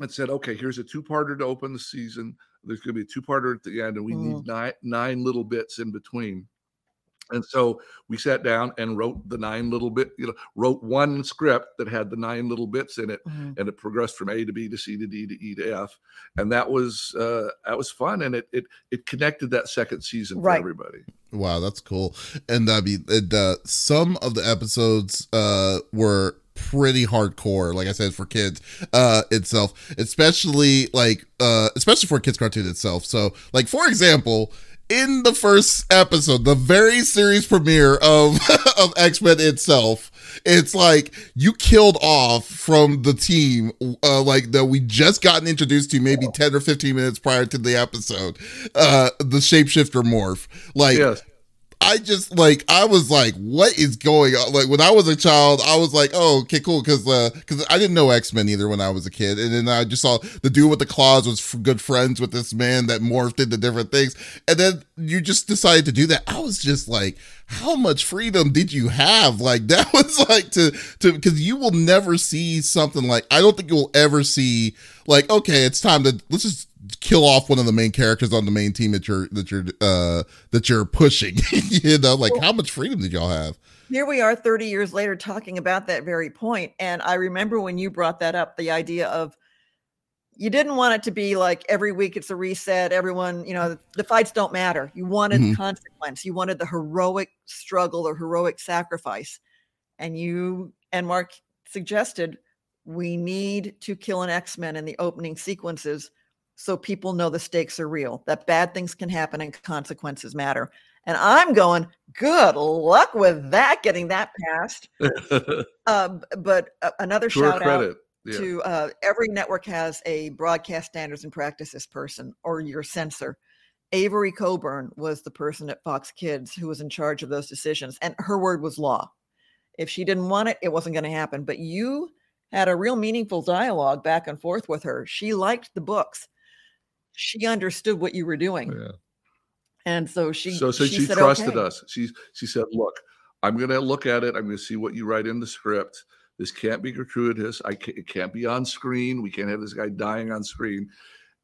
and said, okay, here's a two-parter to open the season. There's going to be a two-parter at the end, and we mm. need nine nine little bits in between. And so we sat down and wrote the nine little bit, you know, wrote one script that had the nine little bits in it, mm-hmm. and it progressed from A to B to C to D to E to F, and that was uh, that was fun, and it it it connected that second season right. for everybody. Wow, that's cool. And I mean, and, uh, some of the episodes uh, were pretty hardcore like i said for kids uh itself especially like uh especially for kids cartoon itself so like for example in the first episode, the very series premiere of of X Men itself, it's like you killed off from the team, uh, like that we just gotten introduced to maybe ten or fifteen minutes prior to the episode, uh, the shapeshifter morph. Like, yes. I just like I was like, what is going on? Like when I was a child, I was like, oh, okay, cool, because uh because uh, I didn't know X Men either when I was a kid, and then I just saw the dude with the claws was f- good friends with this man that morphed into different things, and then you just decided to do that. I was just like, how much freedom did you have? Like that was like to to because you will never see something like I don't think you'll ever see like okay, it's time to let's just kill off one of the main characters on the main team that you're that you're uh that you're pushing you know? Like how much freedom did y'all have? Here we are 30 years later talking about that very point and i remember when you brought that up the idea of you didn't want it to be like every week it's a reset everyone you know the fights don't matter. You wanted mm-hmm. consequence. You wanted the heroic struggle or heroic sacrifice. And you and mark suggested we need to kill an x-men in the opening sequences so people know the stakes are real, that bad things can happen and consequences matter. And I'm going, good luck with that, getting that passed. uh, but uh, another shout credit. out yeah. to uh, every network has a broadcast standards and practices person or your censor. Avery Coburn was the person at Fox Kids who was in charge of those decisions, and her word was law. If she didn't want it, it wasn't going to happen. But you had a real meaningful dialogue back and forth with her. She liked the books she understood what you were doing. Yeah. And so she so so she, she said, trusted okay. us. She she said, "Look, I'm going to look at it. I'm going to see what you write in the script. This can't be gratuitous. I can't, it can't be on screen. We can't have this guy dying on screen."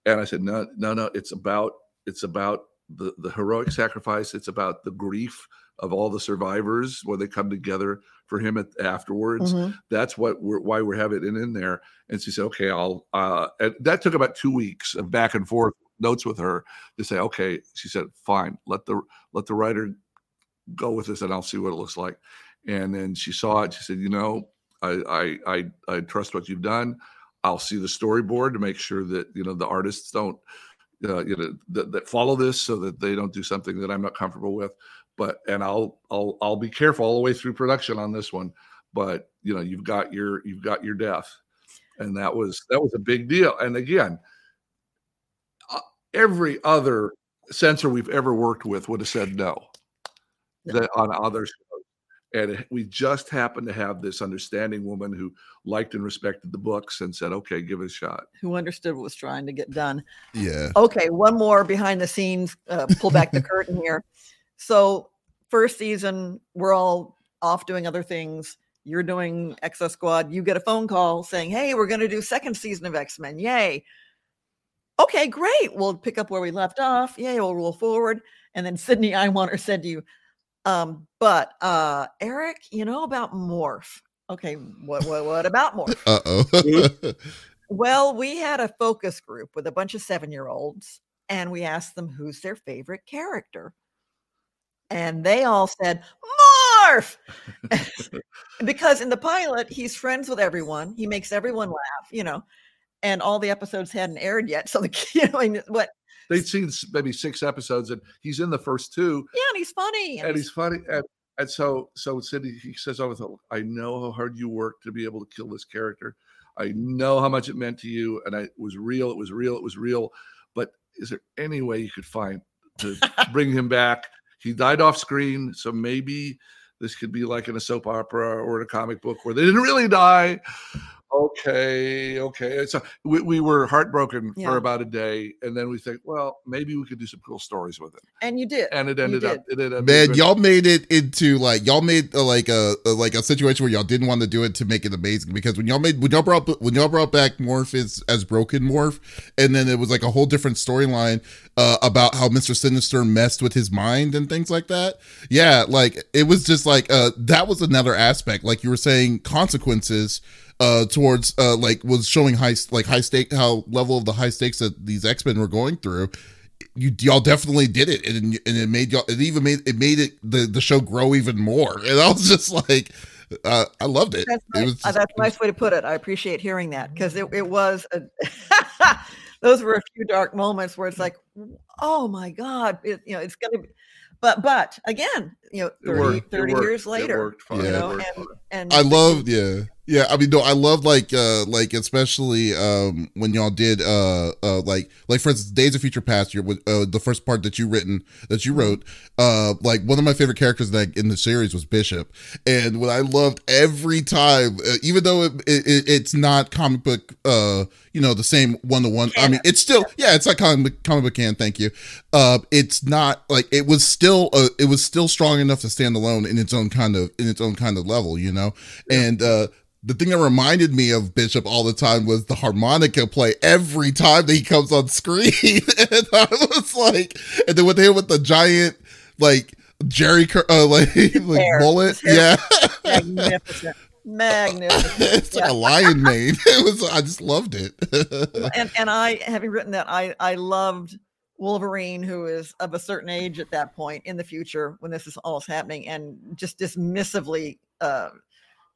And I said, "No, no, no. It's about it's about the the heroic sacrifice. It's about the grief of all the survivors when they come together for him at, afterwards. Mm-hmm. That's what we're why we're having it in there. And she said, okay, I'll. Uh, that took about two weeks of back and forth notes with her to say, okay. She said, fine. Let the let the writer go with this, and I'll see what it looks like. And then she saw it. She said, you know, I I I, I trust what you've done. I'll see the storyboard to make sure that you know the artists don't. Uh, you know that, that follow this so that they don't do something that I'm not comfortable with but and I'll I'll I'll be careful all the way through production on this one. But you know, you've got your you've got your death, and that was that was a big deal. And again, uh, every other censor we've ever worked with would have said no, that on others. And we just happened to have this understanding woman who liked and respected the books and said, "Okay, give it a shot." Who understood what was trying to get done? Yeah. Okay, one more behind the scenes. Uh, pull back the curtain here. So first season, we're all off doing other things. You're doing Exo Squad. You get a phone call saying, "Hey, we're going to do second season of X Men. Yay!" Okay, great. We'll pick up where we left off. Yay, we'll roll forward. And then Sidney Iwanter said to you, um, "But uh, Eric, you know about Morph? Okay, what what what about Morph? Uh oh." well, we had a focus group with a bunch of seven year olds, and we asked them who's their favorite character and they all said morph because in the pilot he's friends with everyone. He makes everyone laugh you know and all the episodes hadn't aired yet so the you know I mean, what they'd seen maybe six episodes and he's in the first two. Yeah and he's funny and, and he's, he's, funny and, and so so Sidney he says oh I know how hard you worked to be able to kill this character. I know how much it meant to you and I, it was real it was real it was real but is there any way you could find to bring him back he died off screen, so maybe this could be like in a soap opera or in a comic book where they didn't really die okay, okay. So we, we were heartbroken yeah. for about a day, and then we think, well, maybe we could do some cool stories with it. And you did. And it ended up. It ended up. Man, y'all made it into like y'all made uh, like a, a, like a situation where y'all didn't want to do it to make it amazing because when y'all made when y'all brought when y'all brought back Morph as as Broken Morph, and then it was like a whole different storyline uh, about how Mister Sinister messed with his mind and things like that. Yeah, like it was just like uh that was another aspect. Like you were saying, consequences uh towards uh like was showing high like high stake how level of the high stakes that these x-men were going through you y'all definitely did it and, and it made y'all it even made it made it the the show grow even more and i was just like uh, I loved it. That's, nice. it was just, uh, that's a nice way to put it. I appreciate hearing that because it, it was a, those were a few dark moments where it's like, oh my God, it, you know, it's gonna be but but again, you know, 30, worked, 30 years later, yeah. you know, and, and I loved yeah. Yeah, I mean, no, I love like, uh, like especially um when y'all did uh, uh, like, like for instance, Days of Future Past, your uh, the first part that you written that you wrote, uh, like one of my favorite characters that in the series was Bishop, and what I loved every time, uh, even though it, it, it's not comic book, uh, you know, the same one to one. I mean, it's still, yeah, it's like comic comic book can. Thank you. Uh, it's not like it was still, uh, it was still strong enough to stand alone in its own kind of in its own kind of level, you know, and uh the thing that reminded me of Bishop all the time was the harmonica play every time that he comes on screen. and I was like, and then with him with the giant, like, Jerry, uh, like, like mullet. Yeah. Magnificent. Magnificent. it's like a lion mane. It was, I just loved it. and, and I, having written that, I, I loved Wolverine, who is of a certain age at that point in the future when this is all happening, and just dismissively uh,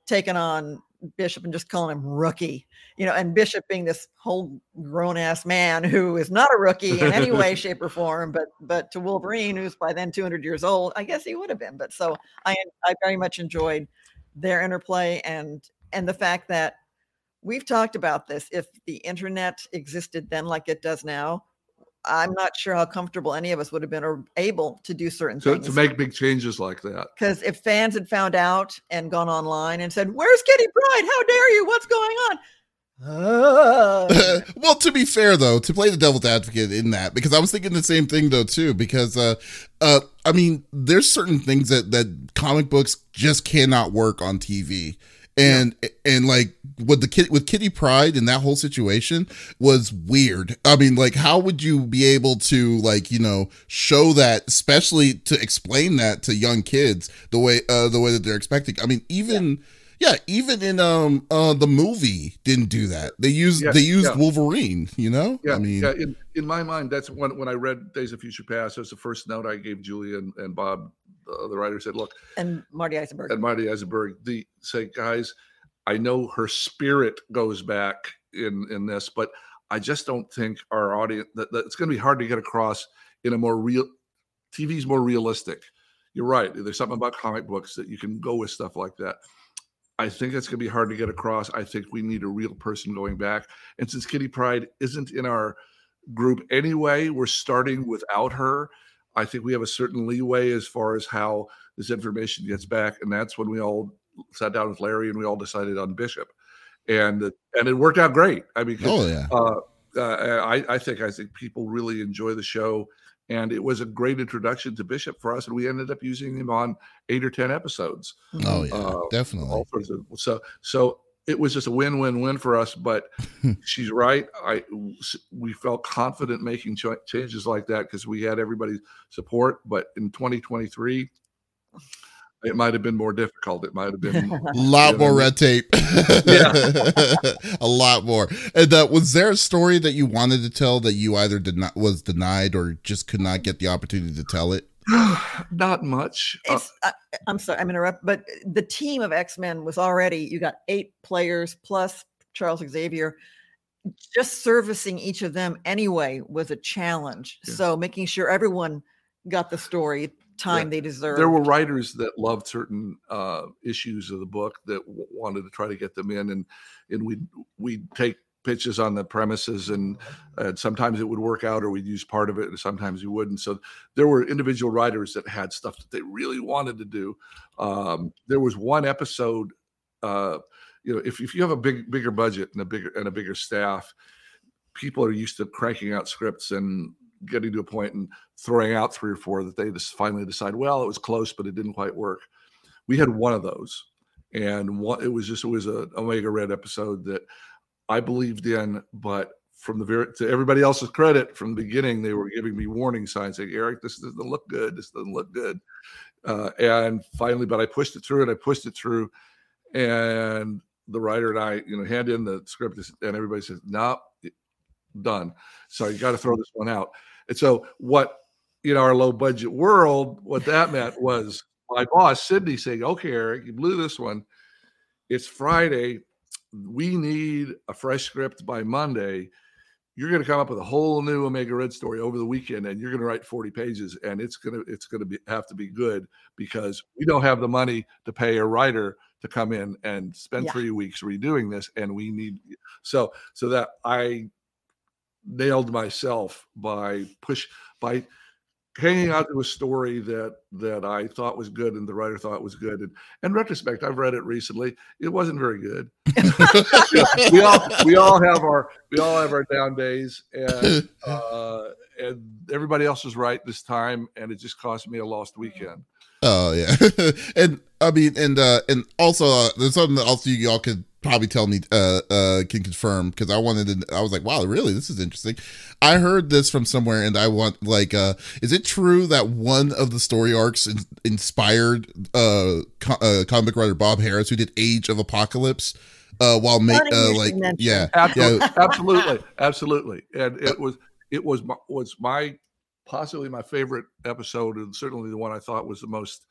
taken on Bishop and just calling him rookie, you know, and Bishop being this whole grown ass man who is not a rookie in any way, shape, or form, but but to Wolverine, who's by then 200 years old, I guess he would have been. But so I I very much enjoyed their interplay and and the fact that we've talked about this. If the internet existed then like it does now, I'm not sure how comfortable any of us would have been or able to do certain so, things. To make big changes like that. Because if fans had found out and gone online and said, Where's Kitty Pryde? How dare you? What's going on? Uh. well, to be fair though, to play the devil's advocate in that, because I was thinking the same thing though too, because uh uh I mean, there's certain things that that comic books just cannot work on TV and yeah. and like with the kid with Kitty Pryde and that whole situation was weird. I mean, like, how would you be able to like you know show that, especially to explain that to young kids the way uh the way that they're expecting? I mean, even. Yeah. Yeah, even in um uh the movie didn't do that. They used yeah, they used. Wolverine, you know? Yeah, I mean yeah, in, in my mind, that's when when I read Days of Future Past, that's the first note I gave Julie and, and Bob the, the writer said, "Look," and Marty Isenberg, and Marty Isenberg, the say, guys, I know her spirit goes back in in this, but I just don't think our audience that, that it's going to be hard to get across in a more real. TV's more realistic. You're right. There's something about comic books that you can go with stuff like that. I think it's going to be hard to get across. I think we need a real person going back. And since Kitty Pryde isn't in our group anyway, we're starting without her. I think we have a certain leeway as far as how this information gets back, and that's when we all sat down with Larry and we all decided on Bishop, and and it worked out great. I mean, oh yeah. Uh, uh, I, I think I think people really enjoy the show, and it was a great introduction to Bishop for us, and we ended up using him on eight or ten episodes. Oh yeah, uh, definitely. All sorts of, so so it was just a win-win-win for us. But she's right. I we felt confident making ch- changes like that because we had everybody's support. But in 2023, it might have been more difficult. It might have been a lot more red tape. yeah, a lot more. And uh, was there a story that you wanted to tell that you either did not was denied or just could not get the opportunity to tell it? not much. Uh, uh, I'm sorry, I'm interrupt, but the team of X Men was already you got eight players plus Charles Xavier. Just servicing each of them anyway was a challenge. Yeah. So making sure everyone got the story time yeah. they deserve. There were writers that loved certain uh, issues of the book that w- wanted to try to get them in, and and we we take pitches on the premises and, and sometimes it would work out or we'd use part of it and sometimes we wouldn't. So there were individual writers that had stuff that they really wanted to do. Um, there was one episode uh, you know if, if you have a big bigger budget and a bigger and a bigger staff people are used to cranking out scripts and getting to a point and throwing out three or four that they just finally decide well it was close but it didn't quite work. We had one of those and what it was just it was a omega red episode that I believed in, but from the very to everybody else's credit, from the beginning, they were giving me warning signs saying, Eric, this doesn't look good. This doesn't look good. Uh, and finally, but I pushed it through and I pushed it through. And the writer and I, you know, hand in the script and everybody says, no, nope, done. So you got to throw this one out. And so what, in our low budget world, what that meant was my boss, Sidney, saying, okay, Eric, you blew this one. It's Friday we need a fresh script by Monday. You're going to come up with a whole new Omega Red story over the weekend, and you're going to write 40 pages, and it's going to it's going to be have to be good because we don't have the money to pay a writer to come in and spend Yeah. three weeks redoing this, and we need so so that I nailed myself by push by hanging out to a story that that I thought was good and the writer thought was good. And in retrospect, I've read it recently. It wasn't very good. we all we all have our we all have our down days, and uh, and everybody else was right this time, and it just cost me a lost weekend. Oh yeah, and I mean, and uh, and also uh, there's something that also you all could probably tell me uh uh can confirm because I wanted to. I was like, wow, really, this is interesting. I heard this from somewhere, and I want like, uh, is it true that one of the story arcs in, inspired uh, co- uh comic writer Bob Harras, who did Age of Apocalypse, uh, while make uh like yeah, Absolutely, yeah, absolutely, absolutely. And it was it was my, was my possibly my favorite episode, and certainly the one I thought was the most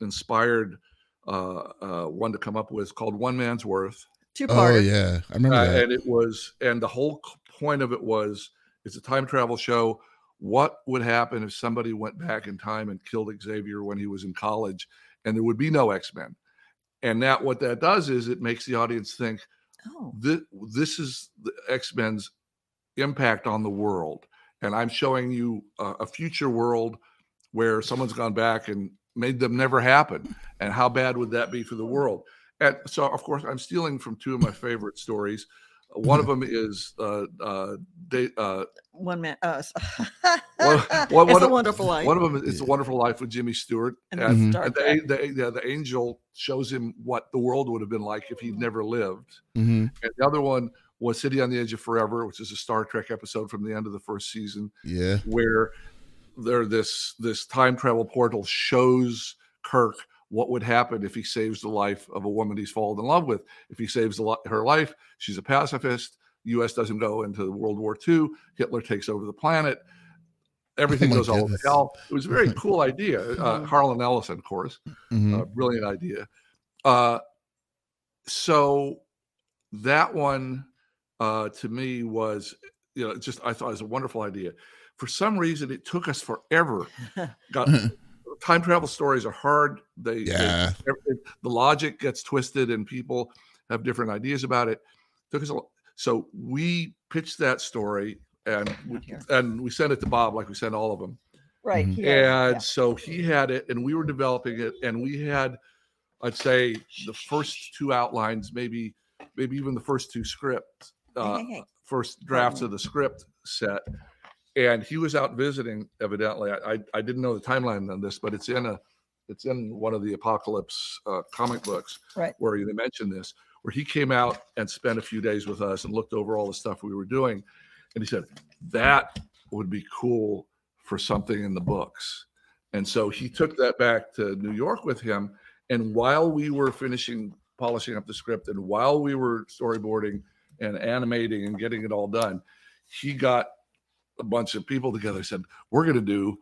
inspired uh, uh, one to come up with, called One Man's Worth. Two oh part. Oh yeah, I remember Uh, that. and it was, and the whole point of it was, it's a time travel show. What would happen if somebody went back in time and killed Xavier when he was in college, and there would be no X Men? And that what that does is it makes the audience think Oh. this, this is the X Men's impact on the world, and I'm showing you a, a future world where someone's gone back and made them never happen, and how bad would that be for the world? And so, of course, I'm stealing from two of my favorite stories. One of them is uh, uh, they, uh, One man. Uh, One- one- it's one a of- wonderful life. one of them is It's a Yeah. Wonderful Life with Jimmy Stewart, and and. And Trek. the, the, the angel shows him what the world would have been like if he'd never lived. hmm And the other one was City on the Edge of Forever, which is a Star Trek episode from the end of the first season, Yeah, where there this this time travel portal shows Kirk what would happen if he saves the life of a woman he's fallen in love with. If he saves li- her life, she's a pacifist. U.S. doesn't go into World War II. Hitler takes over the planet. Everything Oh my goes all to hell. It was a very cool idea. Uh. Harlan Ellison, of course hmm uh, brilliant idea. Uh, so that one uh, to me was, you know, just I thought it was a wonderful idea. For some reason, it took us forever. Got time travel stories are hard. They, they- yeah, every- the logic gets twisted, and people have different ideas about it. Took us a, lo- so we pitched that story, and we, and we sent it to Bob, like we sent all of them right. Mhm. he has- and so he had it and we were developing it and we had i'd say the first two outlines maybe maybe even the first two scripts yeah. Uh, Hey, hey, hey. first drafts of the script set and he was out visiting evidently I, I i didn't know the timeline on this but it's in a it's in one of the apocalypse uh, comic books Right. where they mentioned this where he came out and spent a few days with us and looked over all the stuff we were doing and he said that would be cool for something in the books and so he took that back to new york with him and while we were finishing polishing up the script and while we were storyboarding and animating and getting it all done he got a bunch of people together said we're going to do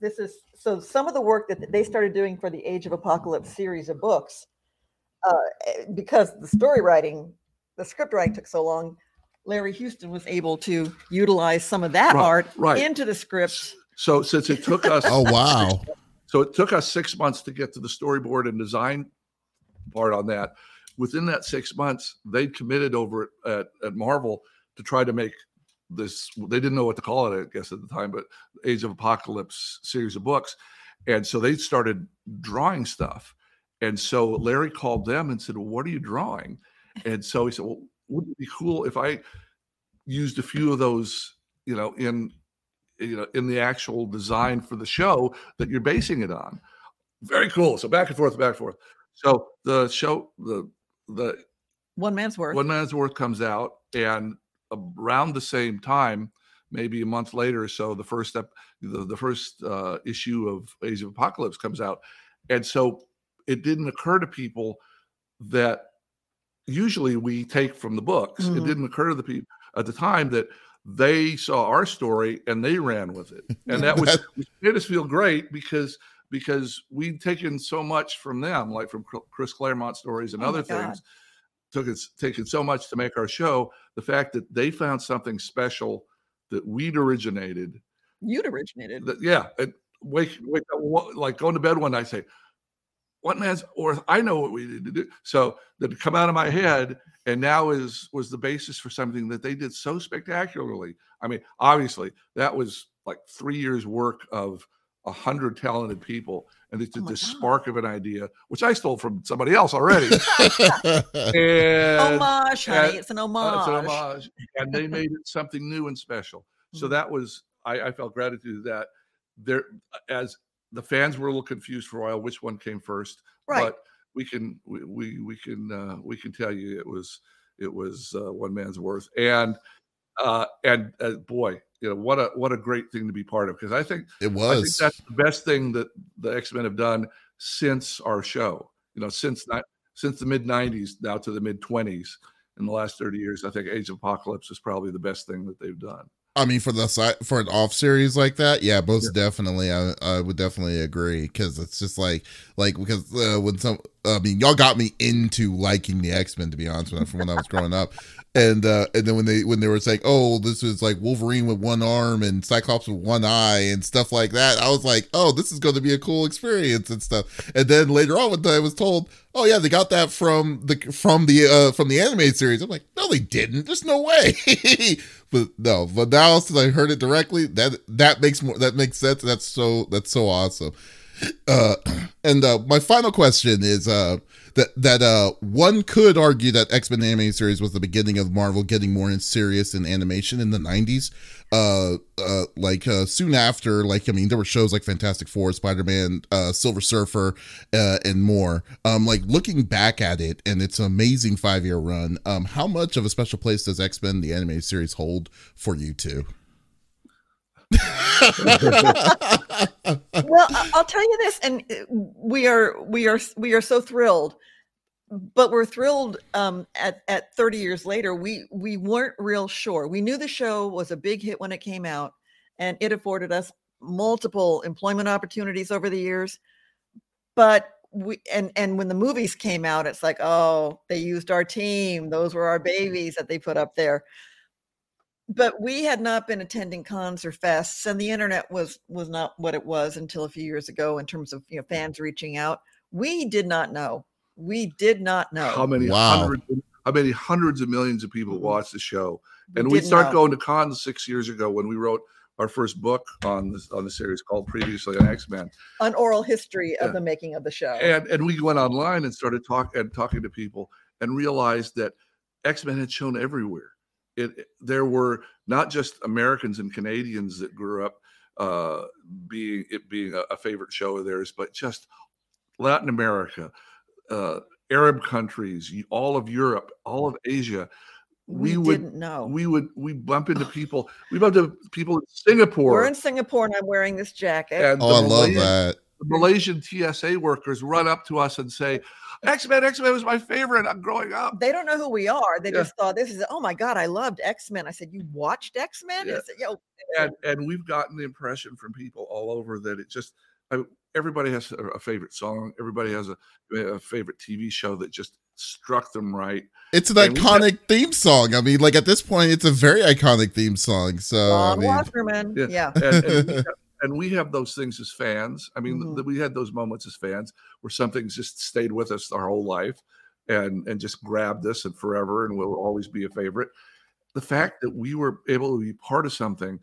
this is so some of the work that they started doing for the Age of Apocalypse series of books, uh, because the story writing, the script writing took so long. Larry Houston was able to utilize some of that Right, art right. into the script. so since it took us oh wow, So it took us six months to get to the storyboard and design part on that. Within that six months, they'd committed over at, at, Marvel to try to make this. They didn't know what to call it, I guess, at the time, but Age of Apocalypse series of books. And so they started drawing stuff. And so Larry called them and said, well, What are you drawing? And so he said, Well, wouldn't it be cool if I used a few of those, you know, in you know, in the actual design for the show that you're basing it on. Very cool. So back and forth, back and forth. So the show, the the One man's worth. One Man's Worth comes out, and around the same time, maybe a month later or so, the first step, the, the first uh, issue of Age of Apocalypse comes out, and so it didn't occur to people that usually we take from the books. It Mhm. didn't occur to the people at the time that they saw our story and they ran with it, and that was which made us feel great because because we'd taken so much from them, like from Chris Claremont stories and Oh other things. Took us taken so much to make our show. The fact that they found something special that we'd originated. You'd originated. That yeah, it, wake wake up like going to bed one night. Say, what man's worth? I know what we need to do. So that come out of my head and now is was the basis for something that they did so spectacularly. I mean, obviously that was like three years work of a hundred talented people, and they did Oh this God. spark of an idea, which I stole from somebody else already. and homage, honey. and- it's an uh, homage. it's an homage, and they made it something new and special. So Mhm. that was I, I felt gratitude that. There, as the fans were a little confused for a while, which one came first, Right. but we can we we, we can uh, we can tell you it was it was uh, one man's worth, and uh, and uh, boy, you know what a what a great thing to be part of because I think it was. I think that's the best thing that the X Men have done since our show. You know, since that since the mid '90s now to the mid 20s. In the last 30 years, I think Age of Apocalypse is probably the best thing that they've done. I mean, for the side for an off series like that, yeah, most definitely, I I would definitely agree because it's just like like because uh, when some, I mean, y'all got me into liking the X Men to be honest with you, from when I was growing up, and uh and then when they when they were saying, oh, this was like Wolverine with one arm and Cyclops with one eye and stuff like that, I was like, oh, this is going to be a cool experience and stuff. And then later on, when I was told, oh yeah, they got that from the from the uh from the animated series, I'm like, no, they didn't. There's no way. but no, but now since I heard it directly, that that makes more that makes sense. That's so that's so awesome. Uh, and uh, my final question is uh, that that uh, one could argue that X Men animated series was the beginning of Marvel getting more serious in animation in the '90s. Uh, uh, like uh, soon after, like I mean, there were shows like Fantastic Four, Spider Man, uh, Silver Surfer, uh, and more. Um, like looking back at it and its amazing five year run, um, how much of a special place does X Men the animated series hold for you two? Well, I'll tell you this, and uh, we are we are we are so thrilled, but we're thrilled. Um, at at thirty years later, we we weren't real sure. We knew the show was a big hit when it came out, and it afforded us multiple employment opportunities over the years. But we and and when the movies came out, it's like, oh, they used our team. Those were our babies that they put up there but we had not been attending cons or fests and the internet was was not what it was until a few years ago in terms of you know fans reaching out we did not know we did not know How many Wow. hundreds how many hundreds of millions of people Mhm. watch the show? And we didn't start know. going to cons six years ago when we wrote our first book on this on the series called previously on X-Men. an oral history of Yeah. the making of the show And and we went online and started talk and talking to people and realized that X-Men had shown everywhere. It it- there were not just Americans and Canadians that grew up uh being it being a, a favorite show of theirs, but just Latin America, uh Arab countries, all of Europe, all of Asia. we, We, would didn't know we would we bump into people. We bump into people in Singapore. we're in singapore and i'm wearing this jacket and Oh, I love Malaysian- that. The Malaysian TSA workers run up to us and say, X Men, X Men was my favorite. I'm growing up. they don't know who we are they Yeah. just thought this is oh my god i loved x-men i said you watched x-men Yeah. I Yo, And, and we've gotten the impression from people all over that it just, I, everybody has a, a favorite song. Everybody has a, a favorite TV show that just struck them right. It's an And we got- iconic theme song. I mean, like at this point, it's a very iconic theme song. So I Ron mean, Wasserman. Yeah. yeah And, and, we, have, and we have those things as fans. I mean, Mhm. th- we had those moments as fans where something's just stayed with us our whole life and, and just grabbed us and forever and will always be a favorite. The fact that we were able to be part of something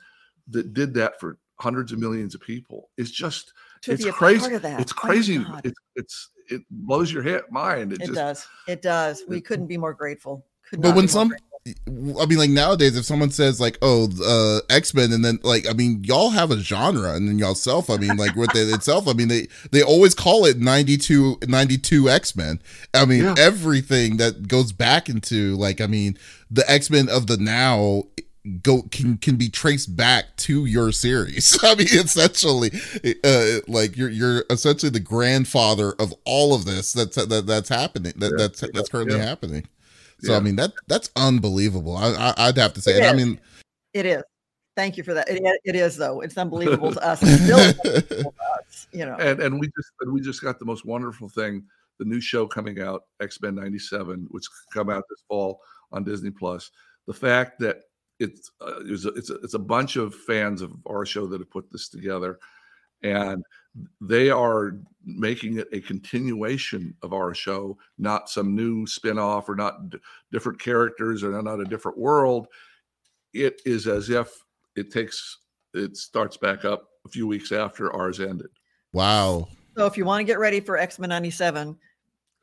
that did that for hundreds of millions of people is just to it's be a crazy. part of that it's my crazy. God. it's it's it blows your head mind. It, It just does. It does. We it- couldn't be more grateful. Could But when some- grateful. I mean, like nowadays, if someone says like, "Oh, uh, X Men," and then like, I mean, y'all have a genre, and then y'all self, I mean, like with it itself, I mean, they they always call it 92, 92 X Men. I mean, Yeah. everything that goes back into like, I mean, the X Men of the now go can can be traced back to your series. I mean, essentially, uh, like you're you're essentially the grandfather of all of this that's that that's happening that Yeah. that's that's currently Yeah. happening. So I mean that that's unbelievable. I, I I'd have to say, It and I mean, It is. Thank you for that. It, it is though. It's unbelievable to us. It's still unbelievable to us, you know. and and we just and we just got the most wonderful thing the new show coming out x men 97 which come out this fall on disney plus the fact that it's uh, it's, a, it's, a, it's a bunch of fans of our show that have put this together and they are making it a continuation of our show, not some new spin-off or not d- different characters or not a different world. It is as if it takes it starts back up a few weeks after ours ended. Wow. So if you want to get ready for X Men '97,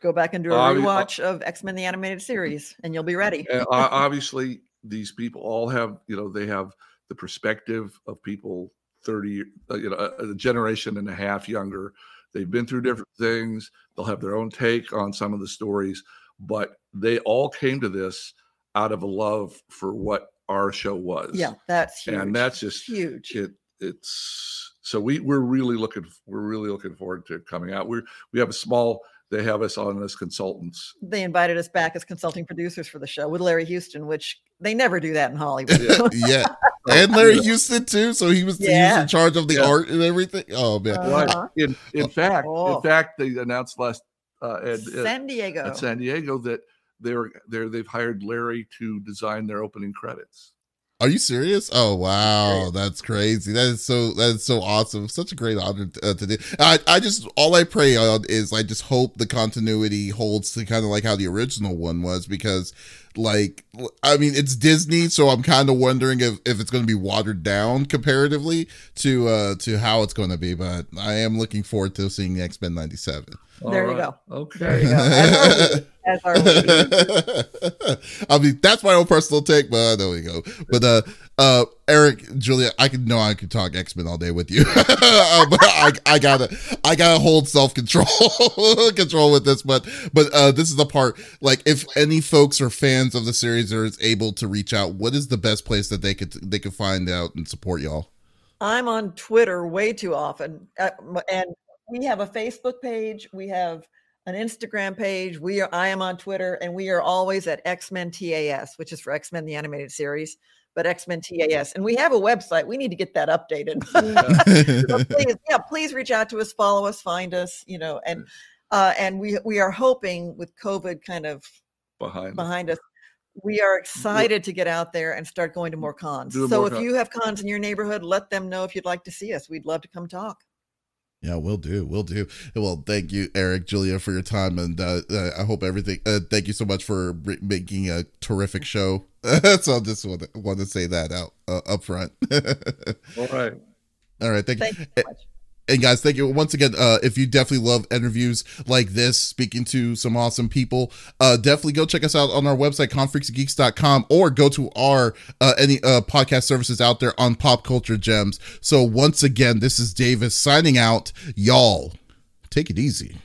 go back and do a Obvi- uh, rewatch of X Men the animated series, and you'll be ready. Obviously, these people all have you know they have the perspective of people 30 uh, you know a, a generation and a half younger they've been through different things they'll have their own take on some of the stories but they all came to this out of a love for what our show was Yeah, that's huge. and that's just huge. it it's so we we're really looking we're really looking forward to coming out we're we have a small they have us on as consultants They invited us back as consulting producers for the show with Larry Houston, which they never do that in Hollywood. Yeah. Yeah. And Larry Houston too. So he was, he was in charge of the Yeah. art and everything. Oh man. Uh-huh. In in fact, Oh. in fact, they announced last uh, at, at, San Diego. at San Diego that they're they're they've hired Larry to design their opening credits. Are you serious? Oh wow, that's crazy. That is so that is so awesome. Such a great honor uh, to do. I I just all I pray on is I just hope the continuity holds to kind of like how the original one was because like I mean it's Disney, so I'm kind of wondering if, if it's going to be watered down comparatively to uh to how it's going to be. But I am looking forward to seeing X Men '97. There you go. Okay. There you go. As As our. I mean, that's my own personal take, but there we go. But uh, uh, Eric, Julia, I can know I can talk X Men all day with you, uh, but I, I gotta, I gotta hold self control, control with this. But, but uh, this is the part. Like, if any folks or fans of the series are able to reach out, what is the best place that they could they could find out and support y'all? I'm on Twitter way too often, uh, and we have a Facebook page. We have an Instagram page. We are. I am on Twitter, and we are always at X Men TAS, which is for X Men the animated series, but X Men TAS, and we have a website. We need to get that updated. But please, yeah, please reach out to us, follow us, find us. You know, and uh, and we we are hoping with COVID kind of Behind. behind us. We are excited to get out there and start going to more cons. So more if con- you have cons in your neighborhood, let them know if you'd like to see us. We'd love to come talk. Yeah, we'll do. We'll do. Well, thank you, Eric, Julia, for your time, and uh, uh, I hope everything. Uh, thank you so much for br- making a terrific show. so I just want to, want to say that out uh, up front. All right. All right, thank you. Thank you so much. And guys, thank you once again. Uh, if you definitely love interviews like this, speaking to some awesome people, uh, definitely go check us out on our website, confreaksgeeks.com, or go to our uh, any uh, podcast services out there on Pop Culture Gems. So once again, this is Davies signing out. Y'all, take it easy.